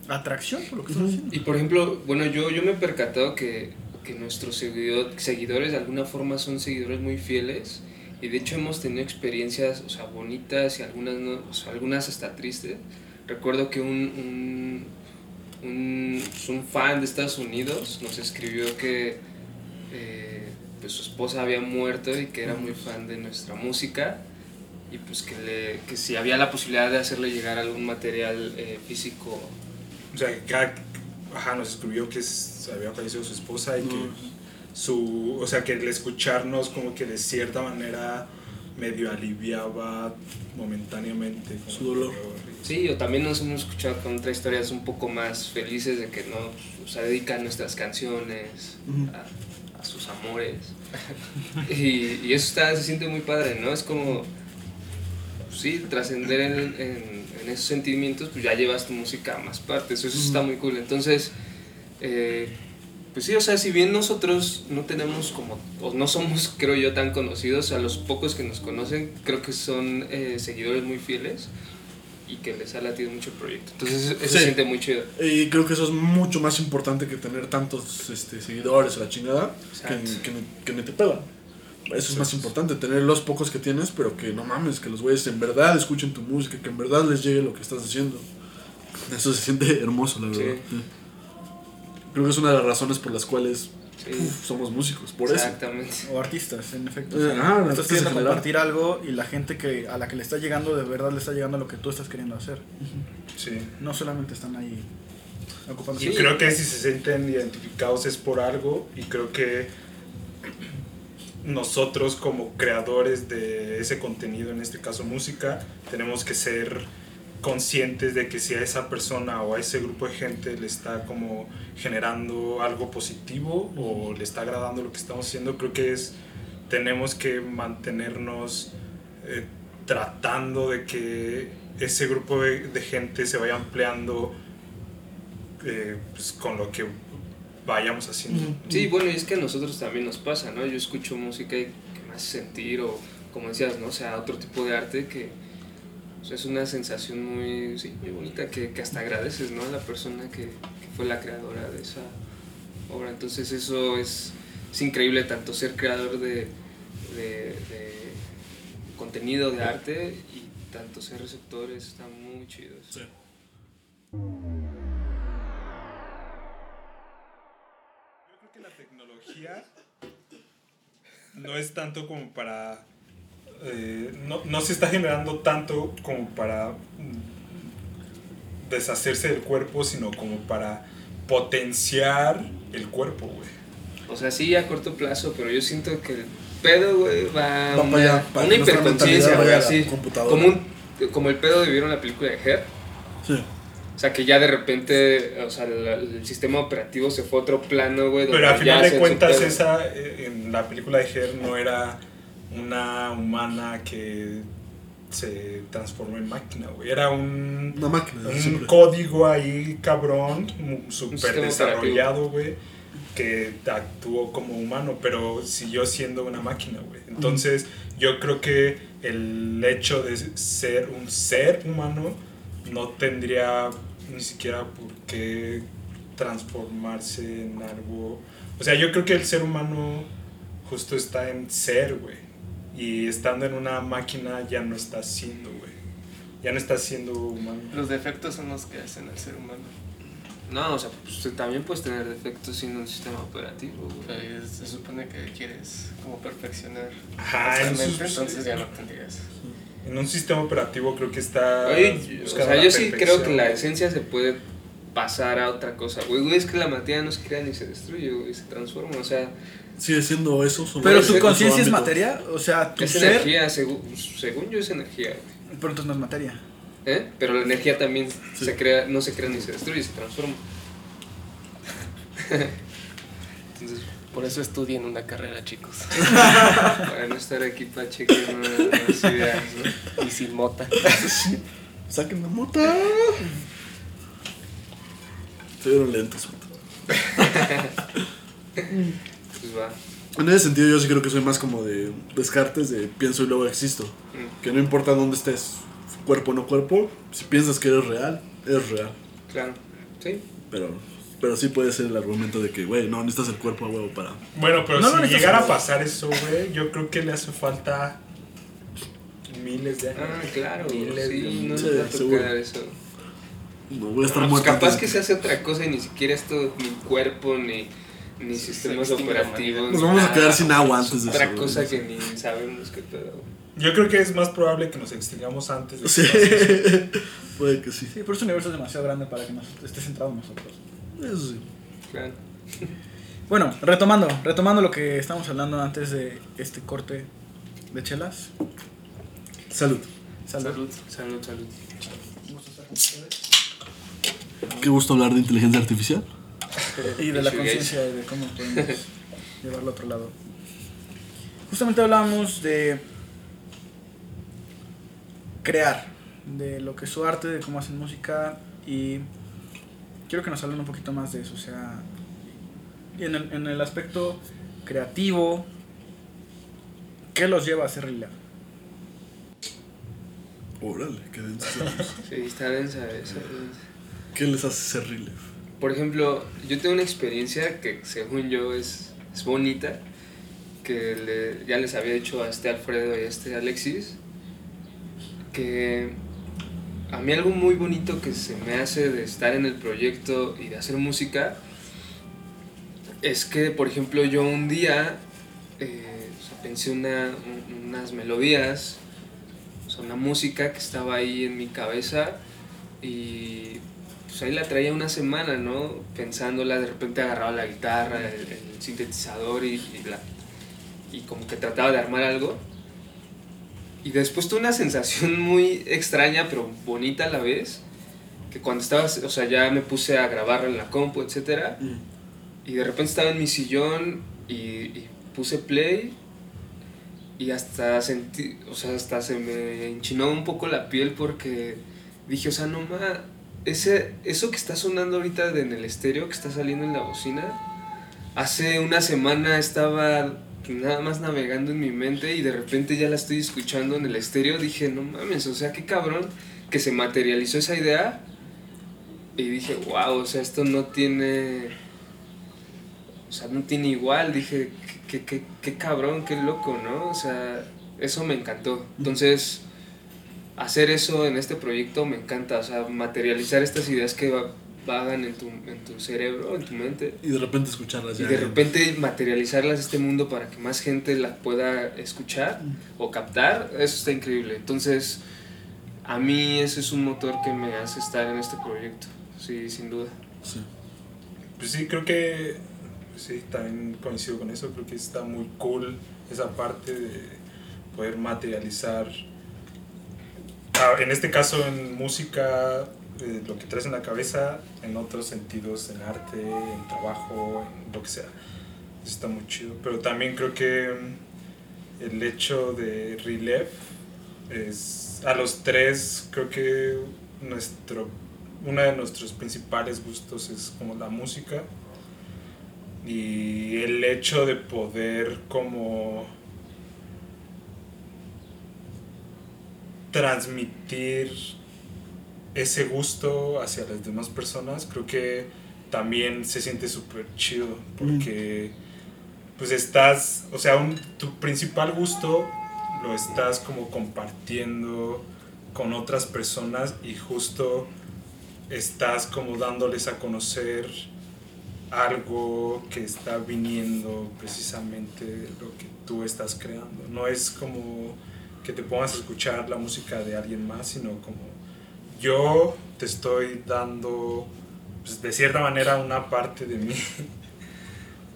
Speaker 4: atracción por lo que estás haciendo.
Speaker 2: Y por ejemplo, bueno, yo, yo me he percatado que, que nuestros seguido- seguidores de alguna forma son seguidores muy fieles y de hecho hemos tenido experiencias, o sea, bonitas y algunas, no, o sea, algunas hasta tristes. Recuerdo que un, un, un, pues, un fan de Estados Unidos nos escribió que eh, pues su esposa había muerto y que era muy fan de nuestra música y pues que, le, que si había la posibilidad de hacerle llegar algún material eh, físico
Speaker 3: O sea, que cada, ajá, nos escribió que s- había fallecido su esposa y que su, o sea, que el escucharnos como que de cierta manera medio aliviaba momentáneamente
Speaker 1: Su dolor.
Speaker 3: que-
Speaker 2: Sí, o también nos hemos escuchado con otras historias un poco más felices de que no, o sea, dedican nuestras canciones a, a sus amores. [laughs] y, y eso está, se siente muy padre, ¿no? Es como, sí, trascender en, en- en esos sentimientos, pues ya llevas tu música a más partes, eso está muy cool. Entonces, eh, pues sí, o sea, si bien nosotros no tenemos como, o no somos, [laughs] creo yo, tan conocidos, a los pocos que nos conocen, creo que son eh, seguidores muy fieles y que les ha latido mucho el proyecto. Entonces, eso
Speaker 1: Sí.
Speaker 2: se siente muy chido.
Speaker 1: Y creo que eso es mucho más importante que tener tantos este, seguidores a la chingada que,
Speaker 2: Exacto.
Speaker 1: que, que ni te pegan. Eso es más importante, tener los pocos que tienes, pero que no mames, que los güeyes en verdad escuchen tu música, que en verdad les llegue lo que estás haciendo. Eso se siente hermoso, la verdad.
Speaker 2: Sí.
Speaker 1: Creo que es una de las razones por las cuales
Speaker 2: Sí,
Speaker 1: somos músicos, por eso.
Speaker 2: exactamente.
Speaker 4: O artistas, en efecto.
Speaker 1: Eh,
Speaker 4: O sea,
Speaker 1: ah,
Speaker 4: estás
Speaker 1: artistas
Speaker 4: queriendo
Speaker 1: en general.
Speaker 4: compartir algo y la gente que a la que le está llegando de verdad le está llegando a lo que tú estás queriendo hacer.
Speaker 3: Sí.
Speaker 4: No solamente están ahí ocupando
Speaker 3: Y creo que si se sienten identificados es por algo y creo que nosotros como creadores de ese contenido, en este caso música, tenemos que ser conscientes de que si a esa persona o a ese grupo de gente le está como generando algo positivo o le está agradando lo que estamos haciendo, creo que es tenemos que mantenernos eh, tratando de que ese grupo de, de gente se vaya ampliando eh, pues, con lo que vayamos haciendo.
Speaker 2: Sí, bueno, y es que a nosotros también nos pasa, ¿no? Yo escucho música y que me hace sentir, o como decías, ¿no? O sea, otro tipo de arte que es una sensación muy, sí, muy bonita que, que hasta agradeces, ¿no? A la persona que, que fue la creadora de esa obra. Entonces eso es, es increíble, tanto ser creador de, de, de contenido de arte y tanto ser receptores, está muy chido. eso.
Speaker 1: Sí.
Speaker 3: Yo creo que la tecnología no es tanto como para... eh, no, no se está generando tanto como para deshacerse del cuerpo, sino como para potenciar el cuerpo, güey.
Speaker 2: O sea, sí a corto plazo, pero yo siento que el pedo, güey, va,
Speaker 1: Va
Speaker 2: una,
Speaker 1: para allá,
Speaker 2: una hiperconciencia, güey, así. Como, un, como el pedo de vieron la película de Her.
Speaker 1: Sí.
Speaker 2: O sea, que ya de repente, o sea, el, sistema operativo se fue a otro plano, güey.
Speaker 3: Pero al final de cuentas, esa eh, en la película de Her no era una humana que se transformó en máquina, güey. Era un,
Speaker 1: Una máquina.
Speaker 3: un
Speaker 1: siempre.
Speaker 3: código ahí cabrón, súper desarrollado, güey, que actuó como humano, pero siguió siendo una máquina, güey. Entonces, yo creo que el hecho de ser un ser humano no tendría ni siquiera por qué transformarse en algo. O sea, yo creo que el ser humano justo está en ser, güey. Y estando en una máquina ya no está siendo, güey. Ya no está siendo humano.
Speaker 5: Los defectos son los que hacen al ser humano.
Speaker 2: No, o sea, pues, también puedes tener defectos sin un sistema operativo, güey.
Speaker 5: se supone que quieres como perfeccionar
Speaker 3: Ajá, en
Speaker 5: totalmente,
Speaker 3: sus-
Speaker 5: entonces ya no tendrías.
Speaker 3: En un sistema operativo creo que está.
Speaker 2: Oye, o sea, yo sí creo que la esencia se puede pasar a otra cosa. Güey, güey, es que la materia no se crea ni se destruye, güey, se transforma, o sea,
Speaker 1: Sigue siendo eso. solo
Speaker 4: Pero
Speaker 1: su
Speaker 4: conciencia es materia, o sea, tu
Speaker 2: es
Speaker 4: ser,
Speaker 2: energía, segu- según yo es energía, güey.
Speaker 4: pero entonces no es materia.
Speaker 2: ¿Eh? Pero la energía también
Speaker 1: Sí.
Speaker 2: se crea, no se crea ni se destruye, se transforma. [laughs] Entonces,
Speaker 5: Por eso estudien una carrera, chicos. [laughs]
Speaker 2: para no estar aquí para chequear unas ideas, ¿no?
Speaker 5: Y sin mota. [laughs]
Speaker 1: Saquen la mota. Estuvieron lentos.
Speaker 2: Pues va.
Speaker 1: En ese sentido, yo sí creo que soy más como de descartes de pienso y luego existo.
Speaker 2: Mm,
Speaker 1: Que no importa dónde estés, cuerpo o no cuerpo, si piensas que eres real, eres real.
Speaker 2: Claro, sí.
Speaker 1: Pero, pero sí puede ser el argumento de que, güey, no necesitas el cuerpo a huevo para.
Speaker 3: Bueno, pero
Speaker 4: No
Speaker 3: si llegara a pasar eso, güey, yo creo que le hace falta miles de años.
Speaker 2: Ah, claro,
Speaker 3: Miles
Speaker 2: sí,
Speaker 3: de
Speaker 2: no nos
Speaker 1: Sí,
Speaker 2: va a
Speaker 1: seguro.
Speaker 2: tocar eso.
Speaker 1: No voy a estar
Speaker 2: Ah, pues
Speaker 1: muerto.
Speaker 2: capaz que se hace otra cosa y ni siquiera esto, ni cuerpo, ni, ni sistemas operativos.
Speaker 1: Nos vamos a quedar sin agua antes de
Speaker 2: Otra
Speaker 1: eso,
Speaker 2: cosa
Speaker 1: güey.
Speaker 2: que ni sabemos qué pedo.
Speaker 3: Yo creo que es más probable que nos extingamos antes de que
Speaker 1: Sí, [laughs] puede que sí.
Speaker 4: Sí, pero este universo es demasiado grande para que nos esté centrado en nosotros.
Speaker 1: Eso sí.
Speaker 2: Claro.
Speaker 4: Bueno, retomando, retomando lo que estábamos hablando antes de este corte de chelas.
Speaker 1: Salud.
Speaker 4: Salud.
Speaker 2: Salud, salud, salud.
Speaker 4: Un gusto estar con ustedes.
Speaker 1: Qué gusto hablar de inteligencia artificial. [laughs]
Speaker 4: Y de la conciencia y de cómo podemos [laughs] llevarlo a otro lado. Justamente hablábamos de crear, de lo que es su arte, de cómo hacen música y quiero que nos hablen un poquito más de eso, o sea, en el, en el aspecto creativo, ¿qué los lleva a hacer realidad?
Speaker 1: Órale, qué denso.
Speaker 2: Sí, está densa esa.
Speaker 1: ¿Qué les hace ser relief?
Speaker 2: Por ejemplo, yo tengo una experiencia que según yo es, es bonita, que le- ya les había dicho a este Alfredo y a este Alexis, que a mí algo muy bonito que se me hace de estar en el proyecto y de hacer música es que, por ejemplo, yo un día eh, pensé una, un- unas melodías, o sea, una música que estaba ahí en mi cabeza y pues ahí la traía una semana, ¿no? Pensándola, de repente agarraba la guitarra, el, el sintetizador y, y la, y como que trataba de armar algo. Y después tuve una sensación [laughs] muy extraña, pero bonita a la vez, que cuando estaba, o sea, ya me puse a grabarla en la compu, etcétera, y de repente estaba en mi sillón y, y puse play y hasta sentí, o sea, hasta se me enchinó un poco la piel porque dije, o sea, no ma, ese, eso que está sonando ahorita en el estéreo, que está saliendo en la bocina, hace una semana estaba nada más navegando en mi mente y de repente ya la estoy escuchando en el estéreo, dije, no mames, o sea, qué cabrón que se materializó esa idea y dije, wow, o sea, esto no tiene o sea, no tiene igual, dije, qué, qué, qué cabrón, qué loco, ¿no? O sea, eso me encantó. Entonces, hacer eso en este proyecto me encanta, o sea, materializar estas ideas que va- vagan en tu, en tu cerebro, en tu mente,
Speaker 1: Y de repente escucharlas
Speaker 2: y
Speaker 1: ya.
Speaker 2: de repente materializarlas a este mundo para que más gente las pueda escuchar o captar, eso está increíble. Entonces, a mí ese es un motor que me hace estar en este proyecto, sí, sin duda.
Speaker 1: Sí.
Speaker 3: Pues sí, creo que sí, también coincido con eso. Creo que está muy cool esa parte de poder materializar, en este caso en música, eh, lo que traes en la cabeza, en otros sentidos, en arte, en trabajo, en lo que sea. Está muy chido. Pero también creo que mm, el hecho de Relief es, a los tres, creo que nuestro uno de nuestros principales gustos es como la música y el hecho de poder como transmitir ese gusto hacia las demás personas creo que también se siente súper chido porque pues estás o sea un- tu principal gusto lo estás como compartiendo con otras personas y justo estás como dándoles a conocer algo que está viniendo precisamente de lo que tú estás creando. No es como que te pongas a escuchar la música de alguien más, sino como yo te estoy dando pues, de cierta manera una parte de mí. [laughs]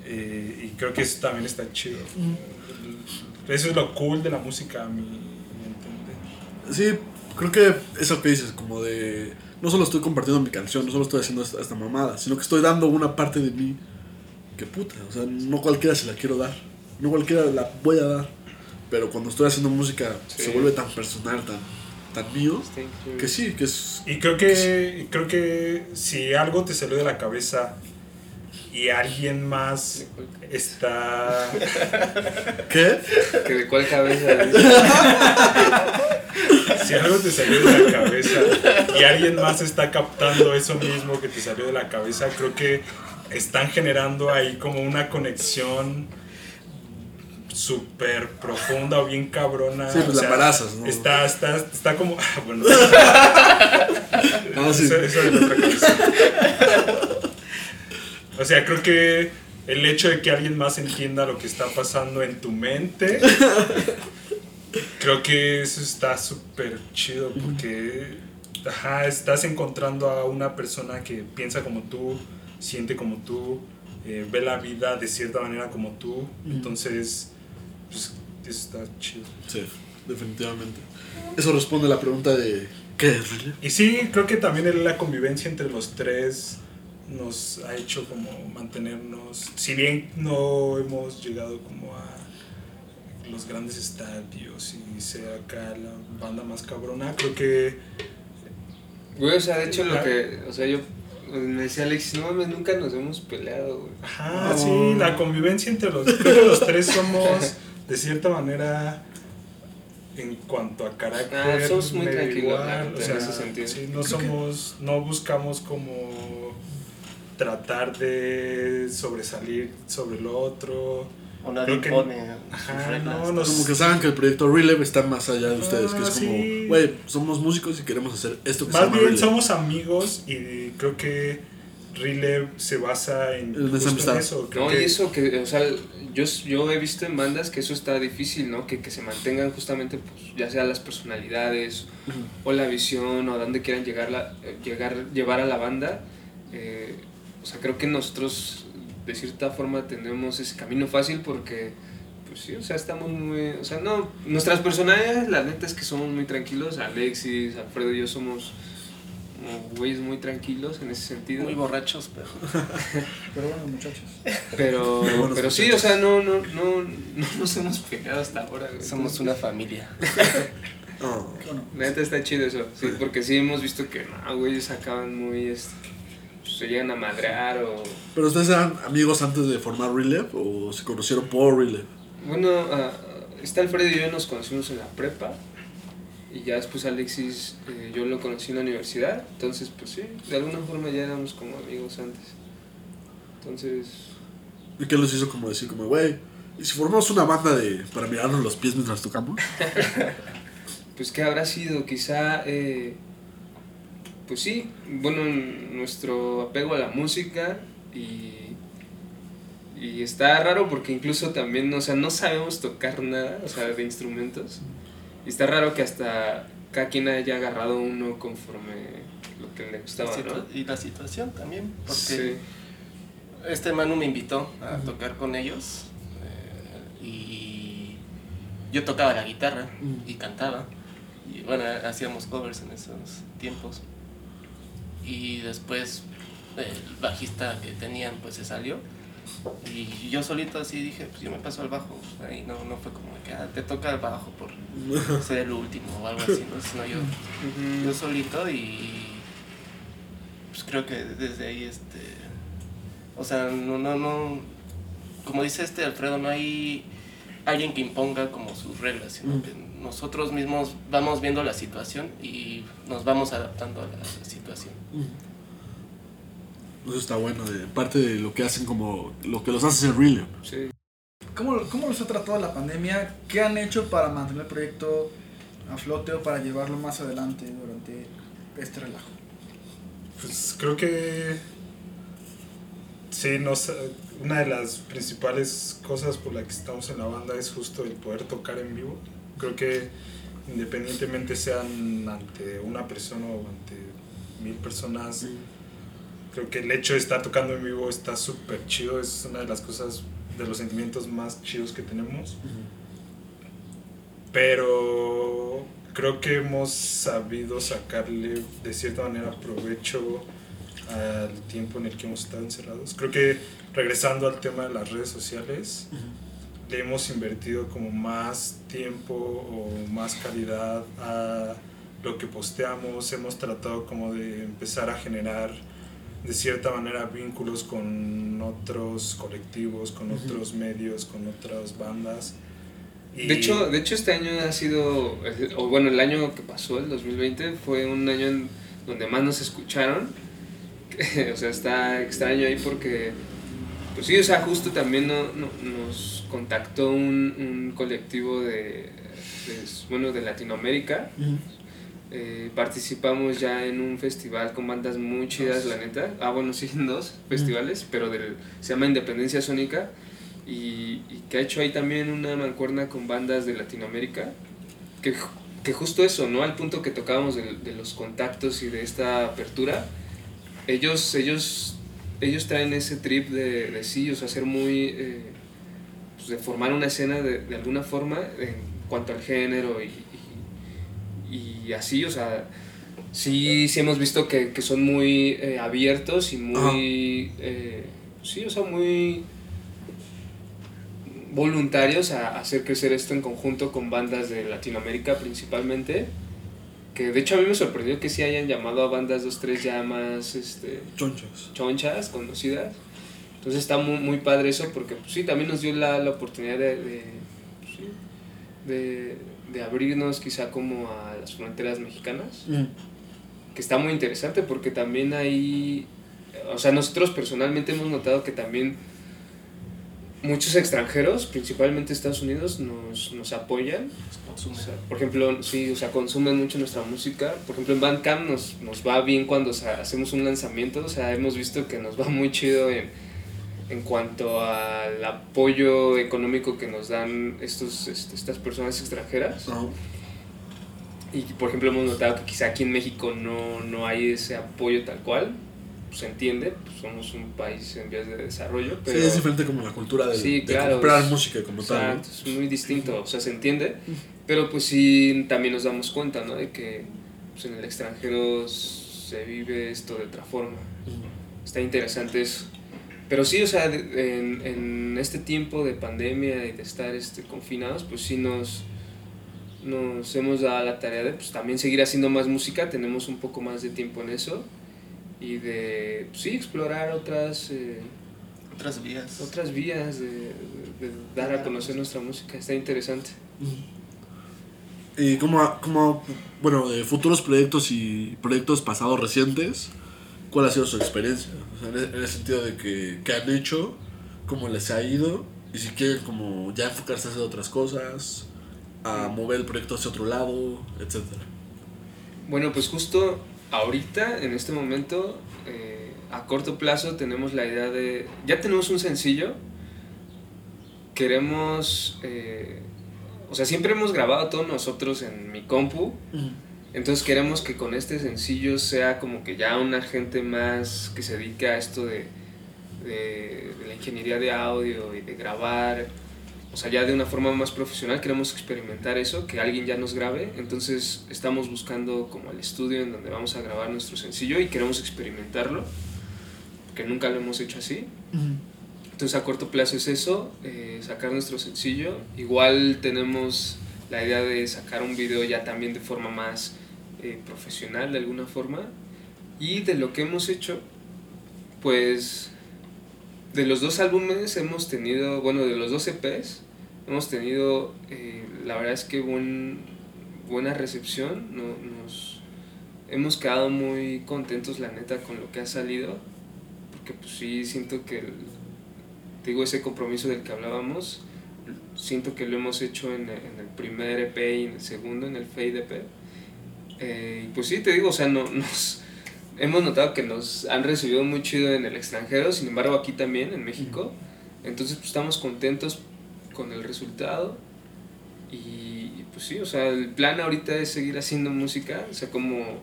Speaker 3: Eh, y creo que eso también está chido. Eso es lo cool de la música, a mi, mi entender.
Speaker 1: Sí, creo que eso que dices, como de. No solo estoy compartiendo mi canción, no solo estoy haciendo esta, esta mamada, sino que estoy dando una parte de mí que puta. O sea, no cualquiera se la quiero dar. No cualquiera la voy a dar. Pero cuando estoy haciendo música
Speaker 2: Sí.
Speaker 1: se vuelve tan personal, tan, tan mío, que sí, que es.
Speaker 3: Y creo que, creo que si algo te salió de la cabeza y alguien más está... [laughs]
Speaker 1: ¿Qué?
Speaker 2: ¿Que ¿De cuál cabeza? [laughs]
Speaker 3: Si algo te salió de la cabeza y alguien más está captando eso mismo que te salió de la cabeza, creo que están generando ahí como una conexión súper profunda o bien cabrona.
Speaker 1: Sí, pues
Speaker 3: o
Speaker 1: la embarazas, ¿no?
Speaker 3: Está, está, está como... ah, bueno,
Speaker 1: No, [laughs] sí.
Speaker 3: eso, eso es otra cosa. O sea, creo que el hecho de que alguien más entienda lo que está pasando en tu mente, creo que eso está súper chido porque ajá, estás encontrando a una persona que piensa como tú, siente como tú, eh, ve la vida de cierta manera como tú, entonces, pues, eso está chido.
Speaker 1: Sí, definitivamente. Eso responde a la pregunta de. ¿Qué es?
Speaker 3: Y sí, creo que también la convivencia entre los tres nos ha hecho como mantenernos, si bien no hemos llegado como a los grandes estadios y sea acá la banda más cabrona, creo que
Speaker 2: Güey, o sea, de hecho lo que, o sea, yo me decía Alexis, no mames, nunca nos hemos peleado, güey.
Speaker 3: ajá,
Speaker 1: No.
Speaker 3: sí, la convivencia entre los creo que los tres somos [laughs] de cierta manera en cuanto a carácter
Speaker 2: Ah, somos muy
Speaker 3: medio
Speaker 2: tranquilos,
Speaker 3: o
Speaker 2: en
Speaker 3: sea,
Speaker 2: ese sentido.
Speaker 3: sí, no somos no buscamos como tratar de sobresalir sobre el otro
Speaker 5: O nadie
Speaker 3: que-
Speaker 5: sus
Speaker 3: Ajá,
Speaker 5: reglas.
Speaker 3: no, nos-
Speaker 1: Como que saben que el proyecto Releve está más allá de ustedes, que es
Speaker 3: Ah,
Speaker 1: como, güey, somos músicos y queremos hacer esto que se
Speaker 3: Más
Speaker 1: llama
Speaker 3: bien somos amigos y creo que Relay se basa en,
Speaker 1: En
Speaker 3: eso. Creo
Speaker 2: No,
Speaker 3: que
Speaker 2: y eso que, o sea, yo, yo he visto en bandas que eso está difícil, ¿no? Que, que se mantengan justamente, pues, ya sea las personalidades o la visión o a dónde quieran llegar, la, eh, llegar llevar a la banda. Eh, o sea, creo que nosotros de cierta forma tenemos ese camino fácil porque, pues sí, o sea, estamos muy, o sea, no, nuestras personalidades, la neta es que somos muy tranquilos, Alexis, Alfredo y yo somos como güeyes muy tranquilos en ese sentido.
Speaker 5: Muy borrachos, pero [laughs]
Speaker 4: Pero bueno, muchachos.
Speaker 2: Pero, pero sí, o sea, no, no, no, no nos hemos pegado hasta ahora. güey.
Speaker 5: somos una familia. [laughs]
Speaker 1: Oh.
Speaker 4: Bueno,
Speaker 2: La neta está chido eso, sí, porque sí hemos visto que no, güeyes acaban muy, este, pues, se llegan a madrear o...
Speaker 1: ¿Pero ustedes eran amigos antes de formar Releve o se conocieron por Releve?
Speaker 2: Bueno, ah, está Alfredo y yo nos conocimos en la prepa y ya después Alexis, eh, yo lo conocí en la universidad, entonces pues sí, de alguna forma ya éramos como amigos antes. Entonces,
Speaker 1: ¿Y qué los hizo como decir, como, güey, ¿y si formamos una banda de para mirarnos los pies mientras tocamos? [laughs]
Speaker 2: Pues que habrá sido, quizá, eh, pues sí, bueno, nuestro apego a la música y, y está raro porque incluso también, o sea, no sabemos tocar nada, o sea, de instrumentos. Y está raro que hasta cada quien haya agarrado uno conforme lo que le gustaba, ¿no?
Speaker 5: Y la situación también, porque
Speaker 2: Sí.
Speaker 5: este Manu me invitó a tocar con ellos eh, y yo tocaba la guitarra y cantaba. Y bueno, hacíamos covers en esos tiempos. Y después el bajista que tenían pues se salió. Y yo solito así dije, pues yo me paso al bajo. Ahí no, no fue como que ah, te toca el bajo por [laughs] ser el último o algo así, ¿no? Sino yo, yo solito y pues creo que desde ahí este o sea no no no como dice este Alfredo no hay alguien que imponga como sus reglas sino que nosotros mismos vamos viendo la situación y nos vamos adaptando a la situación
Speaker 1: Eso está bueno, de parte de lo que hacen como, lo que los hace ser Releve.
Speaker 2: Sí.
Speaker 4: ¿Cómo, ¿Cómo los ha tratado la pandemia? ¿Qué han hecho para mantener el proyecto a flote o para llevarlo más adelante durante este relajo?
Speaker 3: Pues creo que sí, nos, una de las principales cosas por la que estamos en la banda es justo el poder tocar en vivo. Creo que independientemente sean ante una persona o ante mil personas, Creo que el hecho de estar tocando en vivo está súper chido, es una de las cosas, de los sentimientos más chidos que tenemos. Pero creo que hemos sabido sacarle de cierta manera provecho al tiempo en el que hemos estado encerrados. Creo que regresando al tema de las redes sociales, le hemos invertido como más tiempo o más calidad a lo que posteamos, hemos tratado como de empezar a generar de cierta manera vínculos con otros colectivos, con otros medios, con otras bandas. Y
Speaker 2: De hecho, de hecho, este año ha sido, o bueno, el año que pasó, el 2020, fue un año en donde más nos escucharon. [laughs] o sea, está extraño ahí porque, pues sí, o sea, justo también no- no- nos contactó un, un colectivo de, de, bueno, de Latinoamérica. Eh, participamos ya en un festival con bandas muy chidas, la neta. Ah, bueno, sí, en dos festivales, pero del, se llama Independencia Sónica. Y, y que ha hecho ahí también una mancuerna con bandas de Latinoamérica. Que, que justo eso, ¿no? Al punto que tocábamos de, de los contactos y de esta apertura. Ellos, ellos, ellos traen ese trip de, de sí, o sea, ser muy. eh, pues de formar una escena de, de alguna forma en cuanto al género y, y, así, o sea, sí, sí hemos visto que, que son muy eh, abiertos y muy, eh, sí, o sea, muy voluntarios a hacer crecer esto en conjunto con bandas de Latinoamérica principalmente. Que de hecho a mí me sorprendió que sí hayan llamado a bandas dos, tres ya más este,
Speaker 1: Chonchos.
Speaker 2: chonchas, conocidas. Entonces está muy, muy padre eso porque pues, sí, también nos dio la, la oportunidad de, de, pues, de, de abrirnos quizá como a las fronteras mexicanas, que está muy interesante porque también hay, o sea, nosotros personalmente hemos notado que también muchos extranjeros, principalmente Estados Unidos, nos, nos apoyan. O sea, por ejemplo, sí, o sea, consumen mucho nuestra música. Por ejemplo, en Bandcamp nos, nos va bien cuando o sea, hacemos un lanzamiento. O sea, hemos visto que nos va muy chido en, en cuanto al apoyo económico que nos dan estos, este, estas personas extranjeras. Y, por ejemplo, hemos notado que quizá aquí en México no, no hay ese apoyo tal cual. Se entiende, pues somos un país en vías de desarrollo, pero...
Speaker 1: Sí, es diferente como la cultura de,
Speaker 2: Sí,
Speaker 1: de
Speaker 2: claro,
Speaker 1: comprar
Speaker 2: es-
Speaker 1: música como tal.
Speaker 2: Exacto, es muy distinto, o sea, se entiende, pero pues sí también nos damos cuenta, ¿no? De que pues, en el extranjero se vive esto de otra forma. Está interesante eso. Pero sí, o sea, en, en este tiempo de pandemia y de estar este, confinados, pues sí nos, nos hemos dado la tarea de pues, también seguir haciendo más música, tenemos un poco más de tiempo en eso y de, pues, sí, explorar otras... eh,
Speaker 5: Otras vías.
Speaker 2: otras vías de, de- de dar a conocer nuestra música. Está interesante.
Speaker 1: Y como, como, bueno, de futuros proyectos y proyectos pasados recientes, ¿cuál ha sido su experiencia? O sea, en, e- el sentido de que, ¿qué han hecho? ¿Cómo les ha ido? Y si quieren como ya enfocarse a hacer otras cosas, a mover el proyecto hacia otro lado, etcétera.
Speaker 2: Bueno, pues justo ahorita, en este momento, eh, a corto plazo tenemos la idea de... Ya tenemos un sencillo. Queremos... eh, o sea, siempre hemos grabado todos nosotros en mi compu. Entonces queremos que con este sencillo sea como que ya una gente más que se dedique a esto de, de, de la ingeniería de audio y de grabar, o sea, ya de una forma más profesional queremos experimentar eso, que alguien ya nos grabe. Entonces estamos buscando como el estudio en donde vamos a grabar nuestro sencillo y queremos experimentarlo, porque nunca lo hemos hecho así. Entonces a corto plazo es eso, eh, sacar nuestro sencillo. Igual tenemos la idea de sacar un video ya también de forma más eh, profesional de alguna forma. Y de lo que hemos hecho, pues de los dos álbumes hemos tenido, bueno, de los dos EPs, hemos tenido, eh, la verdad es que buen, buena recepción. No, nos, hemos quedado muy contentos, la neta, con lo que ha salido. Porque pues sí, siento que, el- digo, ese compromiso del que hablábamos, siento que lo hemos hecho en, en el primer EP y en el segundo, en el Fade EP. Eh, pues sí, te digo, o sea, no, [laughs] nos, hemos notado que nos han recibido muy chido en el extranjero, sin embargo aquí también, en México. Entonces pues estamos contentos con el resultado. Y, pues sí, o sea, el plan ahorita es seguir haciendo música, o sea, como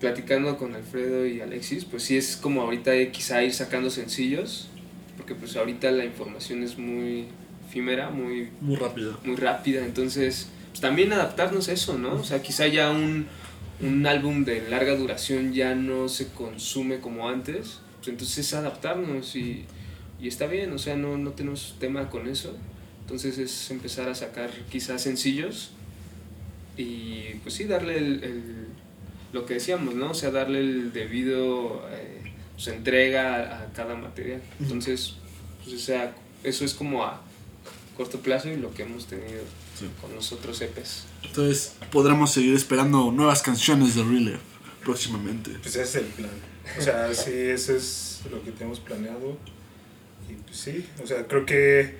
Speaker 2: platicando con Alfredo y Alexis, pues sí es como ahorita quizá ir sacando sencillos, porque pues ahorita la información es muy efímera, muy,
Speaker 1: Muy rápido.
Speaker 2: muy rápida, entonces pues también adaptarnos a eso, ¿no? O sea, quizá ya un, un álbum de larga duración ya no se consume como antes, pues entonces es adaptarnos y, y está bien, o sea, no, no tenemos tema con eso, entonces es empezar a sacar quizás sencillos y pues sí, darle el, el- lo que decíamos, ¿no? O sea, darle el debido eh, pues, entrega a, a cada material. Entonces, pues, o sea, eso es como a corto plazo y lo que hemos tenido
Speaker 1: Sí.
Speaker 2: con los otros E EPs.
Speaker 1: Entonces podremos seguir esperando nuevas canciones de Relief próximamente.
Speaker 3: Pues ese es el plan. O sea, [laughs] sí, eso es lo que tenemos planeado. Y pues sí, o sea, creo que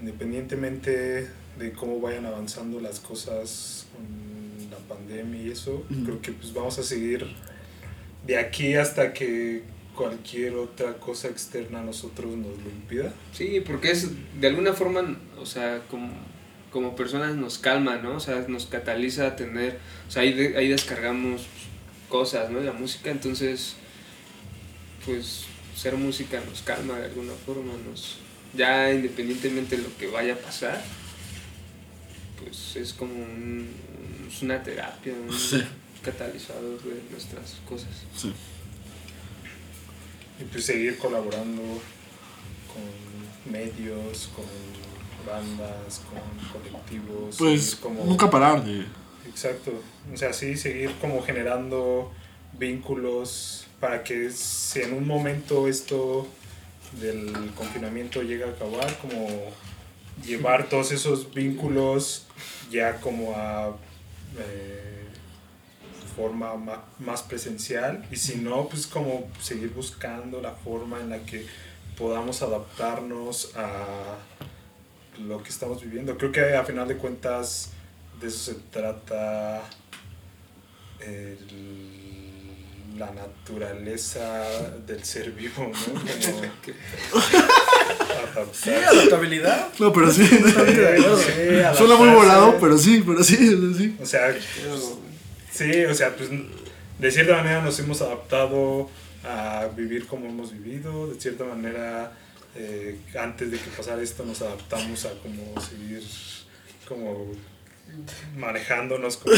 Speaker 3: independientemente de cómo vayan avanzando las cosas con la pandemia y eso, creo que pues vamos a seguir de aquí hasta que cualquier otra cosa externa a nosotros nos lo impida.
Speaker 2: Sí, porque es de alguna forma, o sea, como, como personas nos calma, ¿no? O sea, nos cataliza a tener, o sea, ahí, de- ahí descargamos cosas, ¿no? La música, entonces, pues, ser música nos calma de alguna forma, nos, ya independientemente de lo que vaya a pasar, pues es como un, es una terapia, un
Speaker 1: Sí.
Speaker 2: catalizador de nuestras cosas.
Speaker 1: Sí.
Speaker 3: Y pues seguir colaborando con medios, con bandas, con colectivos.
Speaker 1: Pues
Speaker 3: como-
Speaker 1: nunca parar de...
Speaker 3: Exacto. O sea, sí, seguir como generando vínculos para que si en un momento esto del confinamiento llega a acabar, como llevar todos esos vínculos ya como a eh, forma ma- más presencial y si no, pues como seguir buscando la forma en la que podamos adaptarnos a lo que estamos viviendo. Creo que a final de cuentas de eso se trata el- la naturaleza del ser vivo, ¿no? Como
Speaker 4: Sí, adaptabilidad.
Speaker 1: No, pero sí.
Speaker 3: Sí, [laughs]
Speaker 1: Suena muy volado, pero sí, pero sí, sí.
Speaker 3: O sea, pues, sí, o sea, pues de cierta manera nos hemos adaptado a vivir como hemos vivido, de cierta manera eh, antes de que pasara esto nos adaptamos a como seguir como manejándonos como...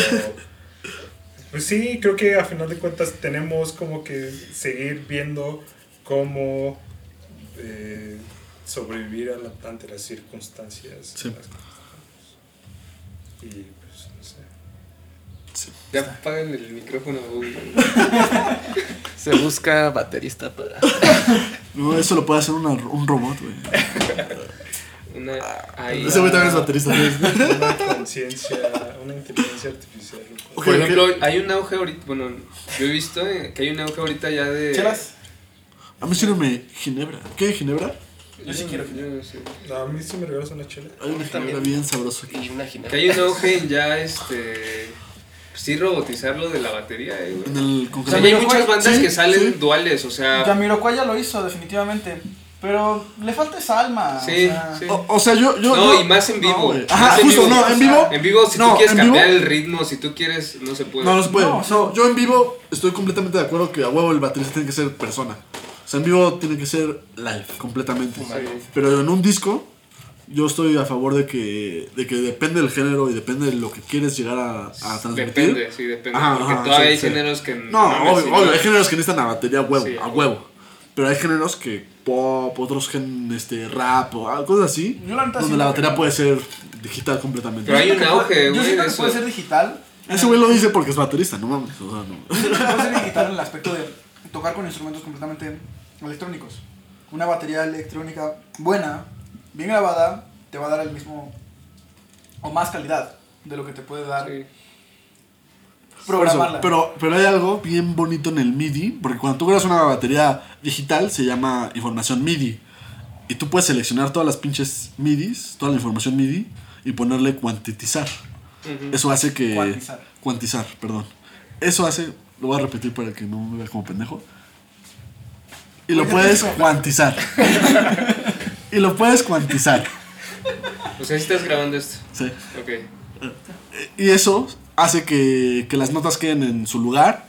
Speaker 3: Pues sí, creo que a final de cuentas tenemos como que seguir viendo cómo eh, sobrevivir a la- ante las circunstancias.
Speaker 1: Sí.
Speaker 3: Y.
Speaker 2: Ya apagan el micrófono. [laughs]
Speaker 5: Se busca baterista para. [laughs]
Speaker 1: No, eso lo puede hacer una- un robot, güey. [laughs]
Speaker 2: Una, ahí.
Speaker 1: Ese güey también es baterista.
Speaker 3: Una conciencia, una inteligencia artificial.
Speaker 2: Por ejemplo, hay un auge ahorita, bueno, yo he visto eh, que hay un auge ahorita ya de...
Speaker 4: Chelas.
Speaker 1: A mí sírveme Ginebra. ¿Qué Ginebra?
Speaker 4: Yo sí quiero.
Speaker 2: No,
Speaker 3: a mí sí me regalas una chela.
Speaker 1: Hay una Ginebra
Speaker 5: También.
Speaker 1: bien sabrosa aquí.
Speaker 5: Y una
Speaker 2: Que
Speaker 5: ginebra.
Speaker 2: hay un auge ya, este... Sí robotizarlo de la batería, eh, güey.
Speaker 1: En el
Speaker 2: O sea, ya hay muchas bandas
Speaker 1: Sí,
Speaker 2: que salen
Speaker 1: sí.
Speaker 2: duales, o sea...
Speaker 4: Jamiroquai ya lo hizo, definitivamente. Pero le falta esa alma.
Speaker 2: Sí,
Speaker 4: o sea,
Speaker 2: sí.
Speaker 1: O, o sea, yo, yo.
Speaker 2: No,
Speaker 1: yo-
Speaker 2: y más en vivo.
Speaker 1: No, Ajá,
Speaker 2: en
Speaker 1: justo,
Speaker 2: vivo.
Speaker 1: no, en vivo.
Speaker 2: En vivo, si
Speaker 1: No,
Speaker 2: tú quieres
Speaker 1: vivo-
Speaker 2: cambiar el ritmo, si tú quieres, no se puede.
Speaker 1: No, no se puede.
Speaker 4: No,
Speaker 1: No, yo en vivo estoy completamente de acuerdo que a huevo el baterista tiene que ser persona. O sea, en vivo tiene que ser live, completamente.
Speaker 2: Sí.
Speaker 1: Pero en un disco, yo estoy a favor de que, de que depende del género y depende de lo que quieres llegar a, a transmitir.
Speaker 2: Depende, sí, depende.
Speaker 1: Ajá,
Speaker 2: porque
Speaker 1: ajá,
Speaker 2: todavía
Speaker 1: sí,
Speaker 2: hay
Speaker 1: sí.
Speaker 2: géneros que...
Speaker 1: No, obvio, obvio, hay géneros que necesitan a batería a huevo,
Speaker 2: Sí,
Speaker 1: a huevo. Pero hay géneros que pop, otros gen, este, rap o cosas así,
Speaker 4: Yo la
Speaker 1: donde la batería puede ser digital completamente.
Speaker 2: Pero hay un auge,
Speaker 4: Yo siento que
Speaker 2: eso.
Speaker 4: puede ser digital.
Speaker 1: Ese güey lo dice porque es baterista, no mames. O sea, no.
Speaker 4: Yo siento que puede ser digital en el aspecto de tocar con instrumentos completamente electrónicos. Una batería electrónica buena, bien grabada, te va a dar el mismo o más calidad de lo que te puede dar
Speaker 2: Sí.
Speaker 1: Por eso,
Speaker 4: programarla.
Speaker 1: pero, pero hay algo bien bonito en el MIDI, porque cuando tú grabas una batería digital se llama información MIDI. Y tú puedes seleccionar todas las pinches MIDIs, toda la información MIDI, y ponerle cuantitizar. Eso hace que...
Speaker 4: Cuantizar.
Speaker 1: Cuantizar, perdón. Eso hace... Lo voy a repetir para que no me vea como pendejo. Y lo puedes cuantizar. [laughs] y lo puedes cuantizar.
Speaker 2: O sea, si estás grabando esto.
Speaker 1: Sí.
Speaker 2: Ok.
Speaker 1: Y eso hace que, que las notas queden en su lugar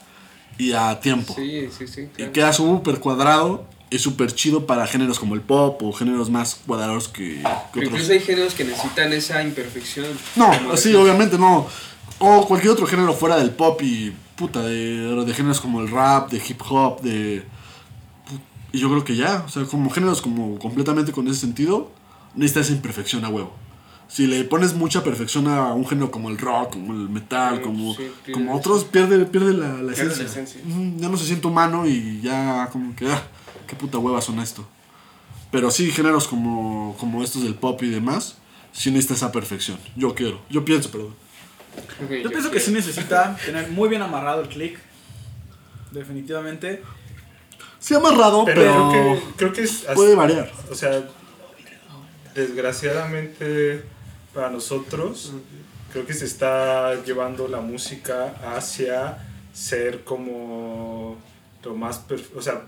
Speaker 1: y a tiempo.
Speaker 2: Sí, sí, sí.
Speaker 1: Y
Speaker 2: claro.
Speaker 1: queda súper cuadrado y súper chido para géneros como el pop o géneros más cuadrados que, que otros.
Speaker 2: incluso hay géneros que necesitan esa imperfección.
Speaker 1: No, sí, obviamente no. O cualquier otro género fuera del pop y puta, de, de géneros como el rap, de hip hop, de... Y yo creo que ya, o sea, como géneros como completamente con ese sentido, necesita esa imperfección a huevo. Si le pones mucha perfección a un género como el rock, como el metal,
Speaker 2: Sí,
Speaker 1: como,
Speaker 2: sí, pierde
Speaker 1: como otros, pierde, pierde la, la
Speaker 5: Pierde la
Speaker 1: esencia.
Speaker 5: esencia.
Speaker 1: Ujú, Ya no se siente humano y ya como que, ah, qué puta hueva son esto. Pero sí, géneros como, como estos del pop y demás, sí necesita esa perfección. Yo quiero, yo pienso, perdón.
Speaker 4: Yo pienso que sí necesita tener muy bien amarrado el click. Definitivamente.
Speaker 1: Sí, amarrado,
Speaker 3: Pero,
Speaker 1: pero,
Speaker 3: creo, que, creo que es...
Speaker 1: puede variar.
Speaker 3: O sea, desgraciadamente para nosotros, creo que se está llevando la música hacia ser como lo más... O sea,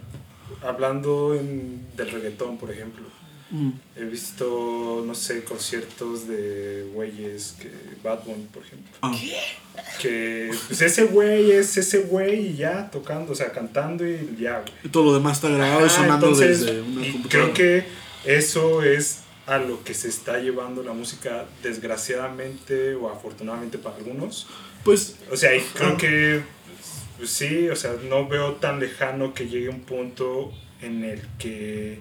Speaker 3: hablando en- del reggaetón, por ejemplo.
Speaker 1: Mm.
Speaker 3: He visto, no sé, conciertos de güeyes que Bad Bunny, por ejemplo.
Speaker 1: Ah.
Speaker 3: Que pues ese güey es ese güey y ya tocando, o sea, cantando y ya, güey.
Speaker 1: Y todo lo demás está grabado y sonando
Speaker 3: entonces,
Speaker 1: desde una
Speaker 3: y
Speaker 1: computadora.
Speaker 3: creo que eso es a lo que se está llevando la música, desgraciadamente o afortunadamente para algunos.
Speaker 1: Pues,
Speaker 3: O sea, y creo que pues, sí, o sea, no veo tan lejano que llegue un punto en el que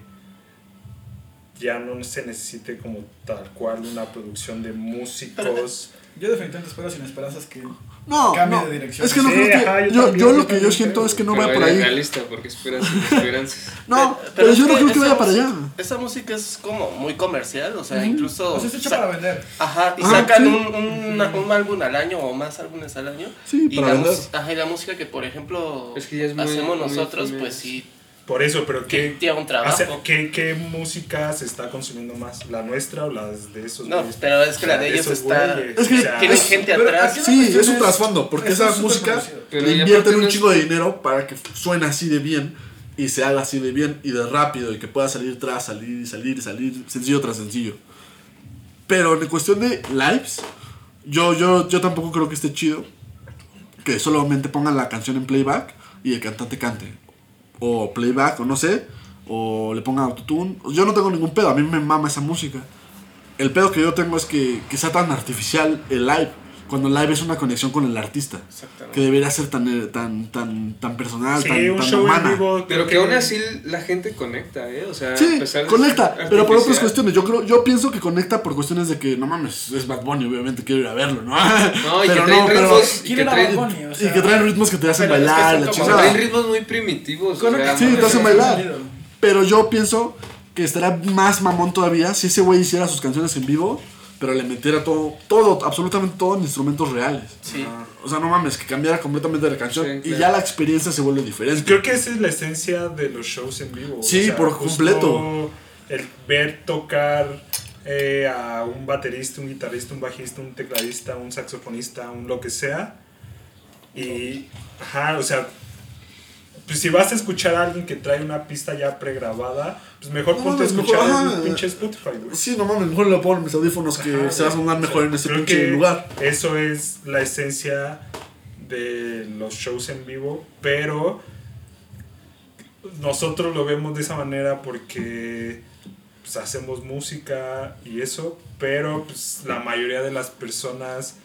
Speaker 3: ya no se necesite como tal cual una producción de músicos.
Speaker 4: Yo definitivamente espero sin esperanzas que
Speaker 1: no,
Speaker 4: Cambie
Speaker 1: no.
Speaker 4: de dirección.
Speaker 1: Es que no
Speaker 3: Sí,
Speaker 1: creo que...
Speaker 3: ajá, yo
Speaker 1: yo,
Speaker 3: también,
Speaker 1: yo
Speaker 3: yo
Speaker 1: lo que yo siento es que no
Speaker 2: Pero
Speaker 1: vaya por ahí.
Speaker 2: realista, porque esperas sin esperanzas. [laughs]
Speaker 1: No, pero,
Speaker 5: es
Speaker 1: yo no creo que vaya para allá.
Speaker 5: Esa música es como muy comercial, o sea, incluso...
Speaker 4: pues es hecho
Speaker 5: sa-
Speaker 4: para vender.
Speaker 5: Ajá, y
Speaker 1: Ah,
Speaker 5: sacan
Speaker 1: sí.
Speaker 5: un, un, un álbum al año o más álbumes al año.
Speaker 1: Sí,
Speaker 5: y
Speaker 1: para
Speaker 5: la, ajá, y la música que, por ejemplo,
Speaker 2: Es que ya es muy-
Speaker 5: hacemos
Speaker 2: muy
Speaker 5: nosotros, pues sí,
Speaker 3: Por eso, pero ¿qué,
Speaker 5: lleva un trabajo.
Speaker 3: hace- qué, qué música se está consumiendo más? ¿La nuestra o las de esos
Speaker 5: No,
Speaker 3: güeyes?
Speaker 5: pero es que la de ellos está...
Speaker 3: güeyes,
Speaker 1: Es que-
Speaker 3: o sea,
Speaker 5: Tiene
Speaker 1: es-
Speaker 5: gente atrás.
Speaker 1: Sí, es un trasfondo, porque
Speaker 4: es
Speaker 1: esa música le invierten un
Speaker 2: es-
Speaker 1: de dinero para que suene así de bien y se haga así de bien y de rápido y que pueda salir tras salir y salir y salir sencillo tras sencillo. Pero en cuestión de lives, yo, yo, yo tampoco creo que esté chido que solamente pongan la canción en playback y el cantante cante. O playback, o no sé, o le pongan autotune. Yo no tengo ningún pedo, a mí me mama esa música. El pedo que yo tengo es que, que sea tan artificial el live, cuando el live es una conexión con el artista.
Speaker 5: Exactamente.
Speaker 1: Que debería ser tan, eh, tan, tan, tan personal,
Speaker 3: sí,
Speaker 1: tan,
Speaker 3: un
Speaker 1: tan
Speaker 3: show
Speaker 1: humana.
Speaker 3: en vivo.
Speaker 2: Pero que aún así la gente conecta, ¿eh? O sea,
Speaker 1: Sí,
Speaker 2: a pesar de
Speaker 1: conecta, pero por otras cuestiones. Yo creo, yo pienso que conecta por cuestiones de que no mames, es Bad Bunny, obviamente quiero ir a verlo, ¿no?
Speaker 2: No, y que
Speaker 1: Pero
Speaker 2: traen
Speaker 1: pero-
Speaker 2: ritmos, y
Speaker 4: ¿Quién
Speaker 2: que traen,
Speaker 4: Bad Bunny? O
Speaker 1: y que traen ritmos que te hacen
Speaker 5: Pero es que
Speaker 1: bailar, la
Speaker 2: traen ritmos muy primitivos. o sea,
Speaker 1: Sí, te hacen bailar. Pero yo pienso que estaría más mamón todavía si ese güey hiciera sus canciones en vivo, pero le metiera todo, todo, absolutamente todo en instrumentos reales.
Speaker 5: Sí.
Speaker 1: O sea, no mames, que cambiara completamente la canción
Speaker 2: Sí,
Speaker 1: y
Speaker 2: claro.
Speaker 1: ya la experiencia se vuelve diferente.
Speaker 3: Creo que esa es la esencia de los shows en vivo.
Speaker 1: Sí, por
Speaker 3: justo
Speaker 1: completo.
Speaker 3: El ver tocar eh, a un baterista, un guitarrista, un bajista, un tecladista, un saxofonista, un lo que sea. Y, ajá, o sea, pues si vas a escuchar a alguien que trae una pista ya pregrabada, pues mejor
Speaker 1: No,
Speaker 3: ponte a
Speaker 1: es mejor,
Speaker 3: escuchar el pinche Spotify, güey.
Speaker 1: Sí, no mames, mejor le pongo mis audífonos que
Speaker 3: Ajá,
Speaker 1: se va a sonar mejor en ese pinche lugar.
Speaker 3: Eso es la esencia de los shows en vivo, pero nosotros lo vemos de esa manera porque pues, hacemos música y eso, pero pues, la mayoría de las personas,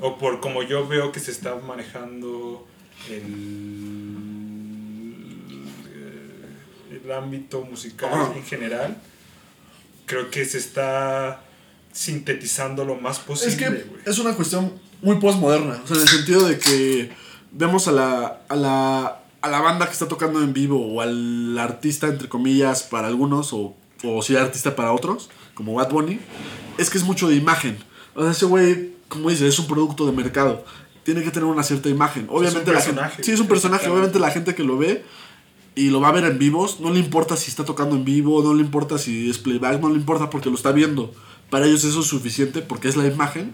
Speaker 3: o por como yo veo que se está manejando el, el ámbito musical en general, creo que se está sintetizando lo más posible.
Speaker 1: Es que
Speaker 3: güey.
Speaker 1: es una cuestión muy postmoderna, o sea, en el sentido de que vemos a la, a la, a la banda que está tocando en vivo o al artista, entre comillas, para algunos, o, o si artista para otros, como Bad Bunny, es que es mucho de imagen. O sea, ese güey, como dice, es un producto de mercado. Tiene que tener una cierta imagen. Obviamente la gente- sí, es un personaje. Obviamente la gente que lo ve y lo va a ver en vivos, no le importa si está tocando en vivo, no le importa si es playback, no le importa porque lo está viendo. Para ellos eso es suficiente porque es la imagen,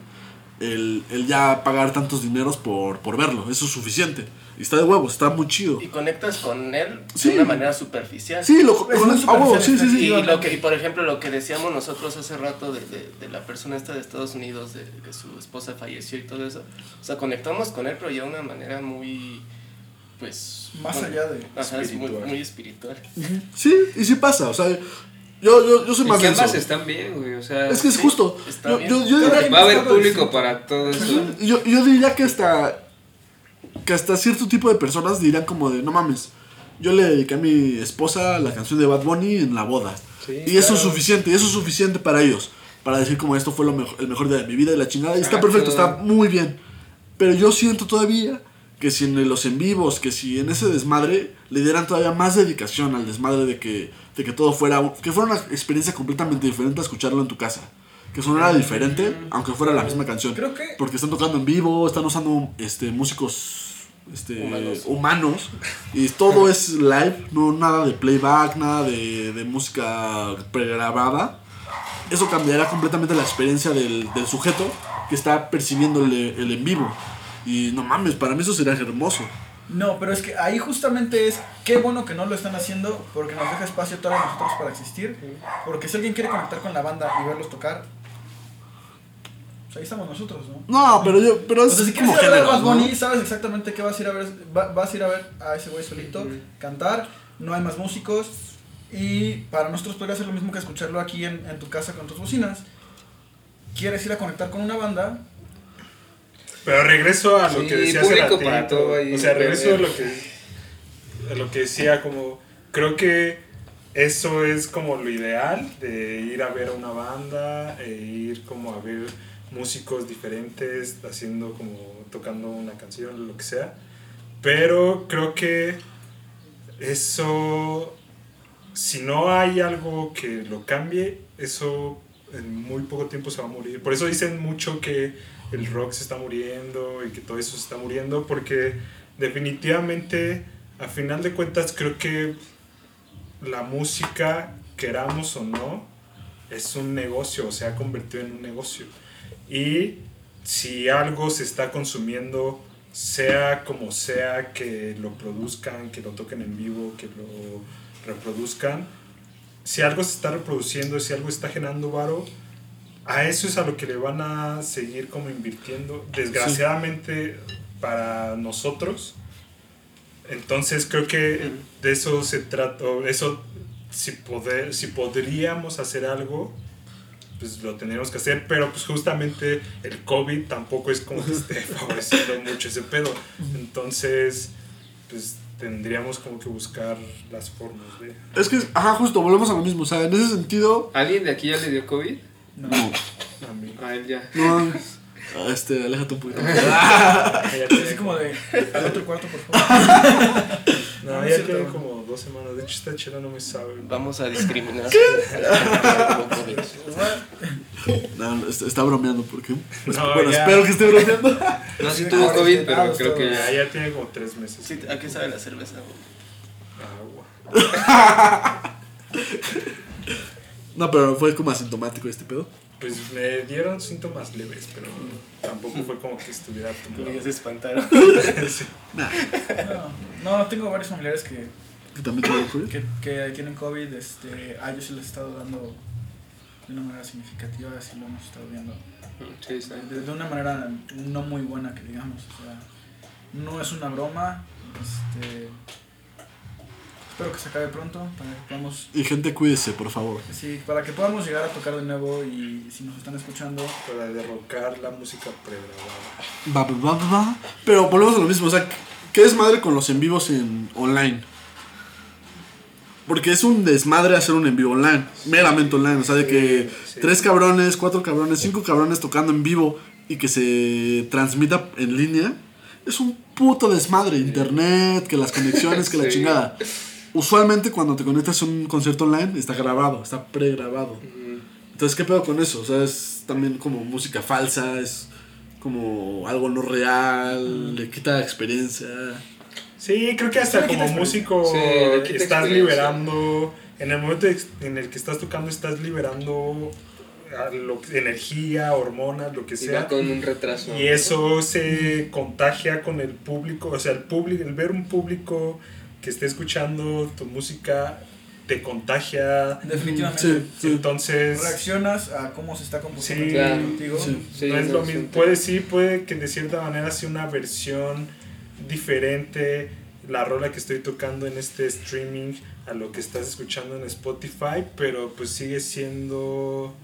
Speaker 1: el, el ya pagar tantos dineros por, por verlo, eso es suficiente. Y está de huevos, está muy chido.
Speaker 5: Y conectas con él
Speaker 1: Sí.
Speaker 5: de una manera superficial.
Speaker 1: Sí, lo,
Speaker 4: Es
Speaker 1: con-
Speaker 4: una
Speaker 1: a huevo, sí, sí, sí.
Speaker 5: Y, lo que, y por ejemplo, lo que decíamos nosotros hace rato de, de, de la persona esta de Estados Unidos, de que su esposa falleció y todo eso. O sea, conectamos con él, pero ya de una manera muy. Pues...
Speaker 4: Más
Speaker 5: bueno,
Speaker 4: allá de.
Speaker 5: Ajá, es muy,
Speaker 3: espiritual.
Speaker 5: muy espiritual.
Speaker 1: Sí, y sí pasa, o sea, yo, yo, yo soy más denso.
Speaker 2: ambas están bien, güey. O sea,
Speaker 1: Es que es
Speaker 5: Sí,
Speaker 1: justo. Yo, yo, yo diría,
Speaker 2: va a haber público para todo eso.
Speaker 1: yo, yo diría que hasta que hasta cierto tipo de personas dirían como de, no mames, yo le dediqué a mi esposa la canción de Bad Bunny en la boda.
Speaker 2: Sí,
Speaker 1: y eso es
Speaker 2: claro.
Speaker 1: suficiente, y eso es suficiente para ellos. Para decir como esto fue lo mejor, el mejor día de mi vida y la chingada. Y está perfecto, está muy bien. Pero yo siento todavía que si en los en vivos, que si en ese desmadre le dieran todavía más dedicación al desmadre de que, de que todo fuera, que fuera una experiencia completamente diferente a escucharlo en tu casa. Que sonara diferente, aunque fuera la misma canción.
Speaker 4: Creo que.
Speaker 1: Porque están tocando en vivo, están usando este, músicos este,
Speaker 5: Humanos.
Speaker 1: humanos. y todo [laughs] es live, no nada de playback, nada de, de música pregrabada. Eso cambiará completamente la experiencia del, del sujeto que está percibiendo el, el en vivo. Y no mames, para mí eso sería hermoso.
Speaker 4: No, pero es que ahí justamente es qué bueno que no lo están haciendo porque nos deja espacio todavía a nosotros para existir. Porque si alguien quiere conectar con la banda y verlos tocar, pues ahí estamos nosotros, ¿no?
Speaker 1: No, pero yo, pero
Speaker 4: O
Speaker 1: es
Speaker 4: sea, si quieres ir a ver a
Speaker 1: ¿no?
Speaker 4: Bunny, sabes exactamente qué vas a ir a ver. va- vas a ir a ver a ese güey solito, cantar, no hay más músicos. Y para nosotros podría ser lo mismo que escucharlo aquí en, en tu casa con tus bocinas. Quieres ir a conectar con una banda,
Speaker 3: Pero regreso a lo
Speaker 2: Sí,
Speaker 3: que decía hace
Speaker 2: público
Speaker 3: ratito.
Speaker 2: para todo ahí,
Speaker 3: O sea, regreso a lo que a lo que decía como creo que eso es como lo ideal de ir a ver a una banda e ir como a ver músicos diferentes haciendo como tocando una canción lo que sea pero creo que eso si no hay algo que lo cambie eso en muy poco tiempo se va a morir por eso dicen mucho que el rock se está muriendo y que todo eso se está muriendo porque definitivamente a final de cuentas creo que la música queramos o no es un negocio o se ha convertido en un negocio. Y si algo se está consumiendo sea como sea que lo produzcan que lo toquen en vivo que lo reproduzcan si algo se está reproduciendo si algo está generando varo a eso es a lo que le van a seguir como invirtiendo. Desgraciadamente para nosotros. Entonces creo que de eso se trata. Eso, si, poder, si podríamos hacer algo, pues lo tendríamos que hacer. Pero pues justamente el COVID tampoco es como que esté [laughs] favoreciendo mucho ese pedo. Entonces, pues tendríamos como que buscar las formas de...
Speaker 1: Es que, ajá, justo, volvemos a lo mismo. O sea, en ese sentido,
Speaker 2: ¿Alguien de aquí ya le dio COVID?
Speaker 4: No.
Speaker 3: A mí.
Speaker 2: A él ya.
Speaker 1: no. [laughs] Ah, Este, aléjate un poquito.
Speaker 4: Así como de al otro cuarto, por favor. [laughs]
Speaker 3: No,
Speaker 4: No,
Speaker 3: ya
Speaker 4: pero-
Speaker 3: como dos semanas. De hecho, esta chela no me sabe.
Speaker 5: Vamos a discriminar. [laughs]
Speaker 1: No, no, está, está bromeando porque. pues,
Speaker 3: No,
Speaker 1: bueno,
Speaker 3: ya.
Speaker 1: espero que esté bromeando.
Speaker 2: No, sí tuvo COVID, pero creo que
Speaker 3: Ya,
Speaker 2: ya.
Speaker 3: ya tiene como tres meses.
Speaker 5: Sí, ¿A qué sabe la cerveza?
Speaker 3: Agua.
Speaker 1: No, pero fue como asintomático este pedo.
Speaker 3: Pues me dieron síntomas leves, pero tampoco fue como que estuviera tomado.
Speaker 5: ya se espantaron.
Speaker 3: Sí. [laughs]
Speaker 4: No, no, tengo varios familiares que,
Speaker 1: Que también tuvo COVID.
Speaker 4: que, que tienen COVID. Este, a ellos sí les he estado dando de una manera significativa, así lo hemos estado viendo.
Speaker 2: Sí.
Speaker 4: De, de una manera no muy buena, que digamos. O sea, no es una broma. Este, espero que se acabe pronto para que podamos
Speaker 1: Y gente, cuídese, por favor.
Speaker 4: Sí, para que podamos llegar a tocar de nuevo y si nos están escuchando,
Speaker 3: Para derrocar la música pregrabada.
Speaker 1: Va, va, va, va. Pero volvemos a lo mismo. O sea, ¿qué desmadre con los en vivos en online? Porque es un desmadre hacer un en vivo online. Meramente online. O sea, de que
Speaker 3: Sí, sí.
Speaker 1: tres cabrones, cuatro cabrones, cinco cabrones tocando en vivo y que se transmita en línea. Es un puto desmadre. Internet, que las conexiones, que la
Speaker 2: Sí.
Speaker 1: chingada. Usualmente cuando te conectas a un concierto online está grabado, está pregrabado. Entonces, ¿qué pedo con eso? O sea, es también como música falsa, es como algo no real, le quita experiencia.
Speaker 3: Sí, creo que hasta como músico
Speaker 2: Sí,
Speaker 3: estás liberando, en el momento en el que estás tocando, estás liberando a lo- energía, hormonas, lo que
Speaker 2: Y
Speaker 3: sea.
Speaker 2: va con un retraso.
Speaker 3: Y eso se contagia con el público, o sea, el público, el ver un público que esté escuchando tu música te contagia.
Speaker 4: definitivamente
Speaker 1: Sí, sí.
Speaker 3: Entonces,
Speaker 4: reaccionas a cómo se está comportando
Speaker 3: Sí,
Speaker 2: claro.
Speaker 4: contigo.
Speaker 1: Sí.
Speaker 2: Sí,
Speaker 3: no es lo mismo. Puede sí, puede que de cierta manera sea una versión diferente la rola que estoy tocando en este streaming a lo que estás escuchando en Spotify, pero pues sigue siendo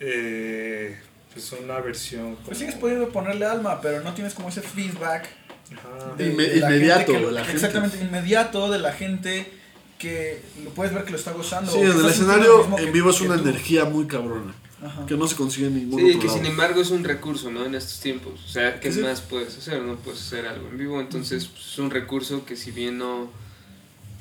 Speaker 3: eh, pues una versión como...
Speaker 4: Pues sigues pudiendo ponerle alma, pero no tienes como ese feedback. De-
Speaker 1: Inme-
Speaker 4: de la
Speaker 1: inmediato,
Speaker 4: gente que-
Speaker 1: de la gente.
Speaker 4: Exactamente, inmediato de la gente que lo puedes ver que lo está gozando.
Speaker 1: Sí, en el escenario en vivo es una
Speaker 4: tú.
Speaker 1: energía muy cabrona.
Speaker 4: Ajá.
Speaker 1: Que no se consigue en ningún
Speaker 2: Sí,
Speaker 1: otro
Speaker 2: que
Speaker 1: lado.
Speaker 2: sin embargo es un recurso, ¿no? En estos tiempos. O sea, ¿qué
Speaker 1: Sí.
Speaker 2: más puedes hacer? No puedes hacer algo en vivo. Entonces, pues, es un recurso que si bien no,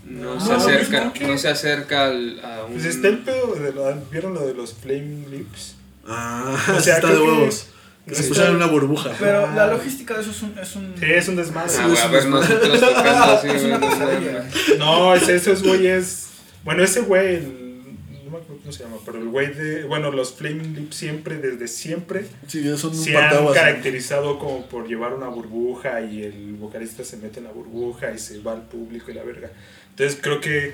Speaker 2: no,
Speaker 3: No,
Speaker 2: se acerca,
Speaker 3: que-
Speaker 2: no se acerca al, a un...
Speaker 3: Pues está el pedo de lo, ¿vieron lo de los Flame Lips?
Speaker 1: Ah,
Speaker 3: O
Speaker 1: sí
Speaker 3: sea, [laughs]
Speaker 1: está de
Speaker 3: que-
Speaker 1: huevos. Que se en una burbuja.
Speaker 4: Pero
Speaker 3: Ah.
Speaker 4: la logística de eso es un... Es un
Speaker 3: Sí, es un desmadre.
Speaker 2: Ah, güey, a ver, nosotros tocando así, [laughs]
Speaker 4: es una pesadilla.
Speaker 3: No, ese, esos güeyes. Bueno, ese güey, el- no me acuerdo cómo se llama, pero el güey de. Bueno, los Flaming Lips siempre, desde siempre,
Speaker 1: Sí, son
Speaker 3: se han caracterizado como por llevar una burbuja y el vocalista se mete en la burbuja y se va al público y la verga. Entonces creo que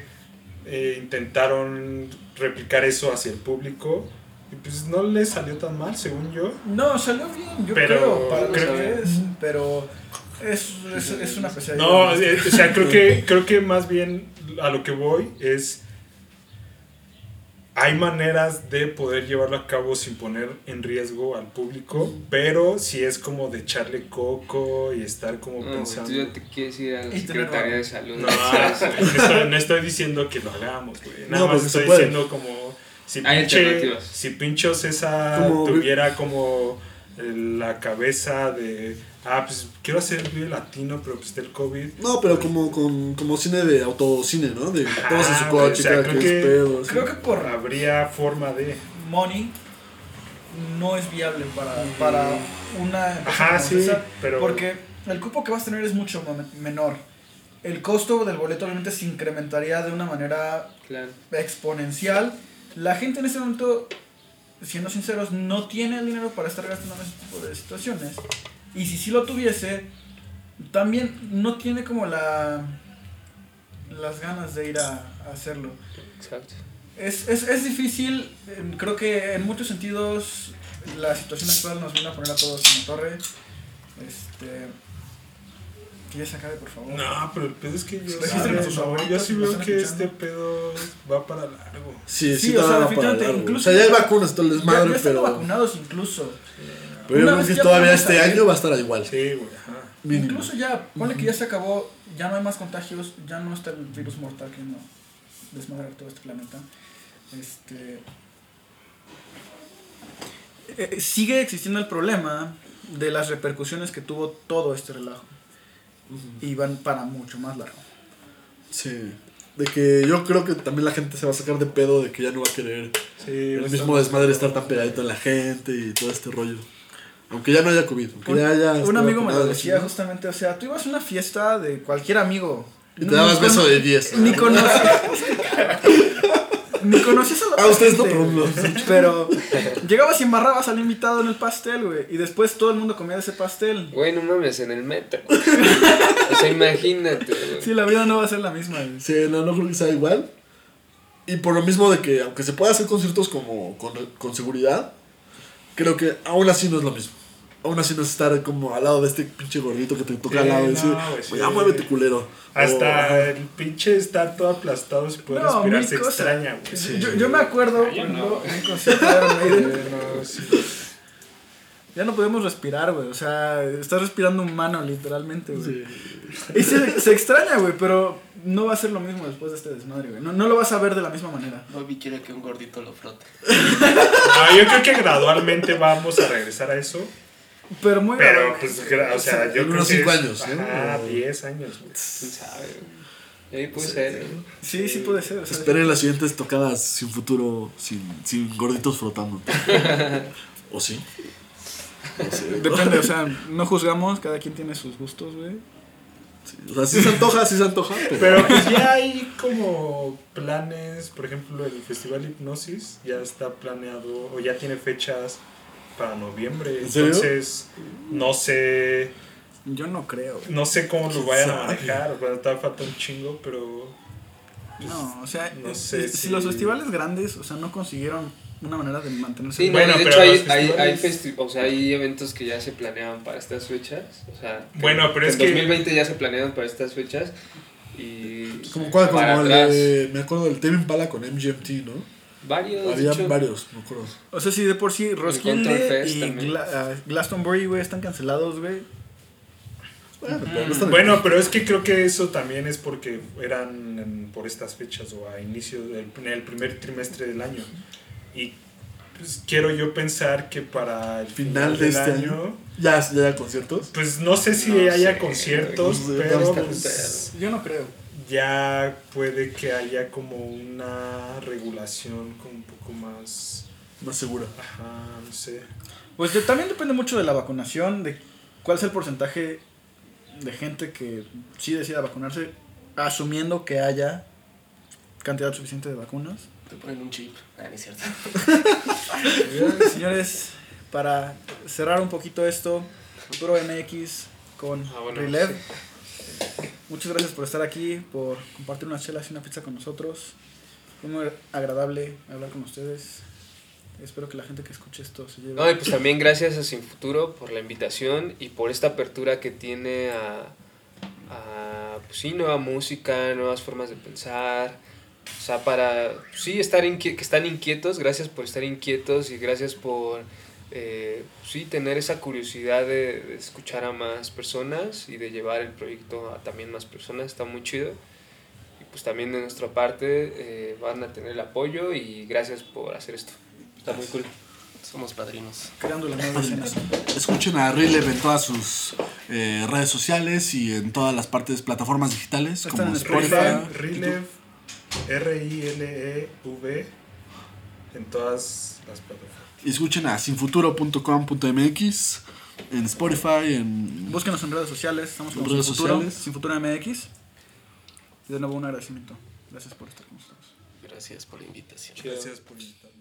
Speaker 3: eh, intentaron replicar eso hacia el público y pues no les salió tan mal, según yo.
Speaker 4: No, salió bien, yo
Speaker 3: Pero
Speaker 4: creo, para lo
Speaker 3: creo
Speaker 4: que es, pero es, es, es una pesadilla.
Speaker 3: No, eh, o sea, creo que, creo que más bien a lo que voy es. Hay maneras de poder llevarlo a cabo sin poner en riesgo al público, pero si es como de echarle coco y estar como
Speaker 2: No,
Speaker 3: pensando.
Speaker 2: tú ya te quieres ir a la Secretaría de Salud.
Speaker 3: No, no estoy, no estoy diciendo que lo hagamos, güey. Nada
Speaker 1: No,
Speaker 3: más estoy diciendo como. Si,
Speaker 2: Hay
Speaker 3: pinche,
Speaker 2: alternativas.
Speaker 3: si Pincho César
Speaker 1: Como-
Speaker 3: tuviera como eh, la cabeza de. Ah, pues quiero hacer el video latino, pero pues del COVID.
Speaker 1: No, pero como, con, como cine de autocine, ¿no? De todos en su
Speaker 3: Ah,
Speaker 1: coche,
Speaker 3: o sea, creo
Speaker 1: que pedo.
Speaker 4: Creo que por
Speaker 3: Habría forma de.
Speaker 4: money no es viable para, para una empresa
Speaker 3: Ajá, sí, pero-
Speaker 4: porque el cupo que vas a tener es mucho men- menor. El costo del boleto obviamente se incrementaría de una manera
Speaker 2: Claro.
Speaker 4: exponencial. La gente en este momento, siendo sinceros, no tiene el dinero para estar gastando en ese tipo de situaciones. Y si sí lo tuviese, también no tiene como la las ganas de ir a, a hacerlo.
Speaker 2: Exacto.
Speaker 4: Es, es, es difícil, eh, creo que en muchos sentidos la situación actual nos viene a poner a todos en la torre. Este, que ya se acabe, por favor.
Speaker 3: No, pero el pedo es que yo,
Speaker 4: Registren
Speaker 3: sí-
Speaker 4: sus
Speaker 3: no,
Speaker 4: favoritos
Speaker 3: yo sí
Speaker 4: si
Speaker 3: veo que
Speaker 4: escuchando.
Speaker 3: este pedo va para largo.
Speaker 1: Sí, sí,
Speaker 4: o sea,
Speaker 1: va para largo.
Speaker 4: incluso-
Speaker 1: O sea, ya hay vacunas, todo el
Speaker 4: Ya,
Speaker 1: desmadre,
Speaker 4: ya están
Speaker 1: pero.
Speaker 4: vacunados incluso.
Speaker 1: Pero yo creo que todavía este
Speaker 4: salir-
Speaker 1: año va a estar igual.
Speaker 3: Sí, güey, ajá.
Speaker 1: Mínimo.
Speaker 4: Incluso ya, ponle que ya se acabó, ya no hay más contagios, ya no está el virus mortal que no desmadrar todo este planeta. Este. eh, sigue existiendo el problema de las repercusiones que tuvo todo este relajo. Y van para mucho más largo.
Speaker 1: Sí. De que yo creo que también la gente se va a sacar de pedo de que ya no va a querer
Speaker 3: Sí,
Speaker 1: el
Speaker 3: va a
Speaker 1: mismo desmadre estar tan pegadito en la gente y todo este rollo. Aunque ya no haya COVID. Aunque
Speaker 4: Un,
Speaker 1: ya haya
Speaker 4: un amigo me lo decía justamente, o sea, tú ibas a una fiesta de cualquier amigo.
Speaker 1: Y te dabas
Speaker 4: Ni
Speaker 1: beso de 10.
Speaker 4: Ni conocías. [laughs] Ni conocías a la
Speaker 1: Ah, ustedes no, pero no.
Speaker 4: güey. Pero llegabas y embarrabas al invitado en el pastel, güey. Y después todo el mundo comía de ese pastel.
Speaker 2: Güey, no mames, en el metro. o sea, imagínate, güey.
Speaker 4: Sí, la vida no va a ser la misma, güey.
Speaker 1: Sí, no, no creo que sea igual. Y por lo mismo de que, aunque se pueda hacer conciertos como con, con seguridad, creo que aún así no es lo mismo. Aún así no es estar como al lado de este pinche gordito que te toca
Speaker 3: Sí,
Speaker 1: al lado y
Speaker 3: no,
Speaker 1: decir,
Speaker 3: güey, sí.
Speaker 1: ya muévete culero.
Speaker 3: Hasta el pinche estar todo aplastado poder
Speaker 4: No,
Speaker 3: respirar se extraña, güey.
Speaker 1: Sí.
Speaker 4: Yo, yo me acuerdo cuando [laughs] ya no podemos respirar, güey. O sea, estás respirando humano, literalmente, güey.
Speaker 1: Sí.
Speaker 4: Y se, se extraña, güey, pero no va a ser lo mismo después de este desmadre, güey. No, no lo vas a ver de la misma manera.
Speaker 5: Bobby quiere que un gordito lo frote. [laughs]
Speaker 3: No, yo creo que gradualmente vamos a regresar a eso.
Speaker 4: Pero muy
Speaker 3: Pero, pues, o sea, yo
Speaker 1: En
Speaker 3: creo
Speaker 1: unos
Speaker 3: que
Speaker 1: cinco
Speaker 3: es-
Speaker 1: años, ¿no?
Speaker 3: Ajá,
Speaker 1: O-
Speaker 3: 10 años.
Speaker 2: ¿Quién sabe, güey? Ahí puede ser, ¿eh?
Speaker 4: Sí, sí puede ser. O sea,
Speaker 1: Esperen las siguientes tocadas sin futuro, sin, sin gorditos flotando. [laughs] ¿O sí? No sé.
Speaker 4: Depende, o sea, [laughs] no juzgamos, cada quien tiene sus gustos, güey.
Speaker 1: Sí, O sea, sí se antoja, sí se antoja, pero...
Speaker 3: Pero pues ya hay como planes, por ejemplo, el Festival Hipnosis ya está planeado o ya tiene fechas para noviembre. Entonces, no sé,
Speaker 4: Yo no creo, güey.
Speaker 3: no sé cómo lo
Speaker 1: ¿Quién
Speaker 3: vayan a manejar, bueno, todavía falta un chingo, pero
Speaker 4: No, o sea,
Speaker 3: No sé
Speaker 4: si,
Speaker 3: si-
Speaker 4: los festivales grandes, o sea, no consiguieron una manera de mantenerse.
Speaker 2: Sí, no,
Speaker 3: Bueno,
Speaker 2: de
Speaker 3: pero
Speaker 2: hecho hay, hay, festi- o sea, hay eventos que ya se planeaban para estas fechas. O sea, que-
Speaker 3: Bueno, pero
Speaker 2: que
Speaker 3: es
Speaker 2: en
Speaker 3: que-
Speaker 2: 2020 ya se planeaban para estas fechas. Y.
Speaker 1: Como, cuál, como el me acuerdo del Tame Impala con MGMT, ¿no?
Speaker 2: Varios.
Speaker 1: Había varios, me acuerdo.
Speaker 4: O sea, si de por sí Roskilde
Speaker 2: Fest
Speaker 4: y. Gla- ah, Glastonbury, güey, están cancelados, güey.
Speaker 1: Bueno, pero
Speaker 3: Bueno, es que creo que eso también es porque eran en- por estas fechas o a inicio del en el primer trimestre del año. Y pues, quiero yo pensar que para el
Speaker 1: Final
Speaker 3: final,
Speaker 1: de este
Speaker 3: año,
Speaker 1: año. ¿Ya, ya hay conciertos?
Speaker 3: pues no sé si
Speaker 2: No
Speaker 3: haya
Speaker 2: sé,
Speaker 3: conciertos, pero pues,
Speaker 4: Yo no creo.
Speaker 3: Ya puede que haya como una regulación como un poco más,
Speaker 1: Más segura.
Speaker 3: ajá, no sé.
Speaker 4: Pues de- también depende mucho de la vacunación, de cuál es el porcentaje de gente que sí decida vacunarse, asumiendo que haya cantidad suficiente de vacunas.
Speaker 5: Te ponen un chip. Ah, no es cierto. [laughs]
Speaker 4: Señores, para cerrar un poquito esto, Futuro MX con
Speaker 2: Ah, bueno.
Speaker 4: Muchas gracias por estar aquí, por compartir unas chelas y una pizza con nosotros. Fue muy agradable hablar con ustedes. Espero que la gente que escuche esto se lleve.
Speaker 2: No, y pues también gracias a Sin Futuro por la invitación y por esta apertura que tiene a, a pues sí, nueva música, nuevas formas de pensar. O sea, para, sí, estar que están inquietos, gracias por estar inquietos y gracias por, eh, sí, tener esa curiosidad de, de escuchar a más personas y de llevar el proyecto a también más personas, está muy chido. Y pues también de nuestra parte eh, van a tener el apoyo y gracias por hacer esto. Está muy cool.
Speaker 5: Somos padrinos.
Speaker 4: creando nuevas escenas.
Speaker 1: Escuchen a Rilev en todas sus eh, redes sociales y en todas las partes, plataformas digitales
Speaker 4: Están
Speaker 1: como
Speaker 4: en
Speaker 1: Spotify.
Speaker 3: Rilev, Rilev, R-I-L-E-V, en todas las plataformas.
Speaker 1: Y escuchen a sinfuturo.com.mx en Spotify, en...
Speaker 4: Búsquenos en redes sociales, estamos como
Speaker 1: Redes
Speaker 4: Sin Futuro,
Speaker 1: sociales.
Speaker 4: Sin Futuro MX. Y de nuevo un agradecimiento. Gracias por estar con nosotros.
Speaker 5: Gracias por la invitación.
Speaker 3: Gracias por invitarnos.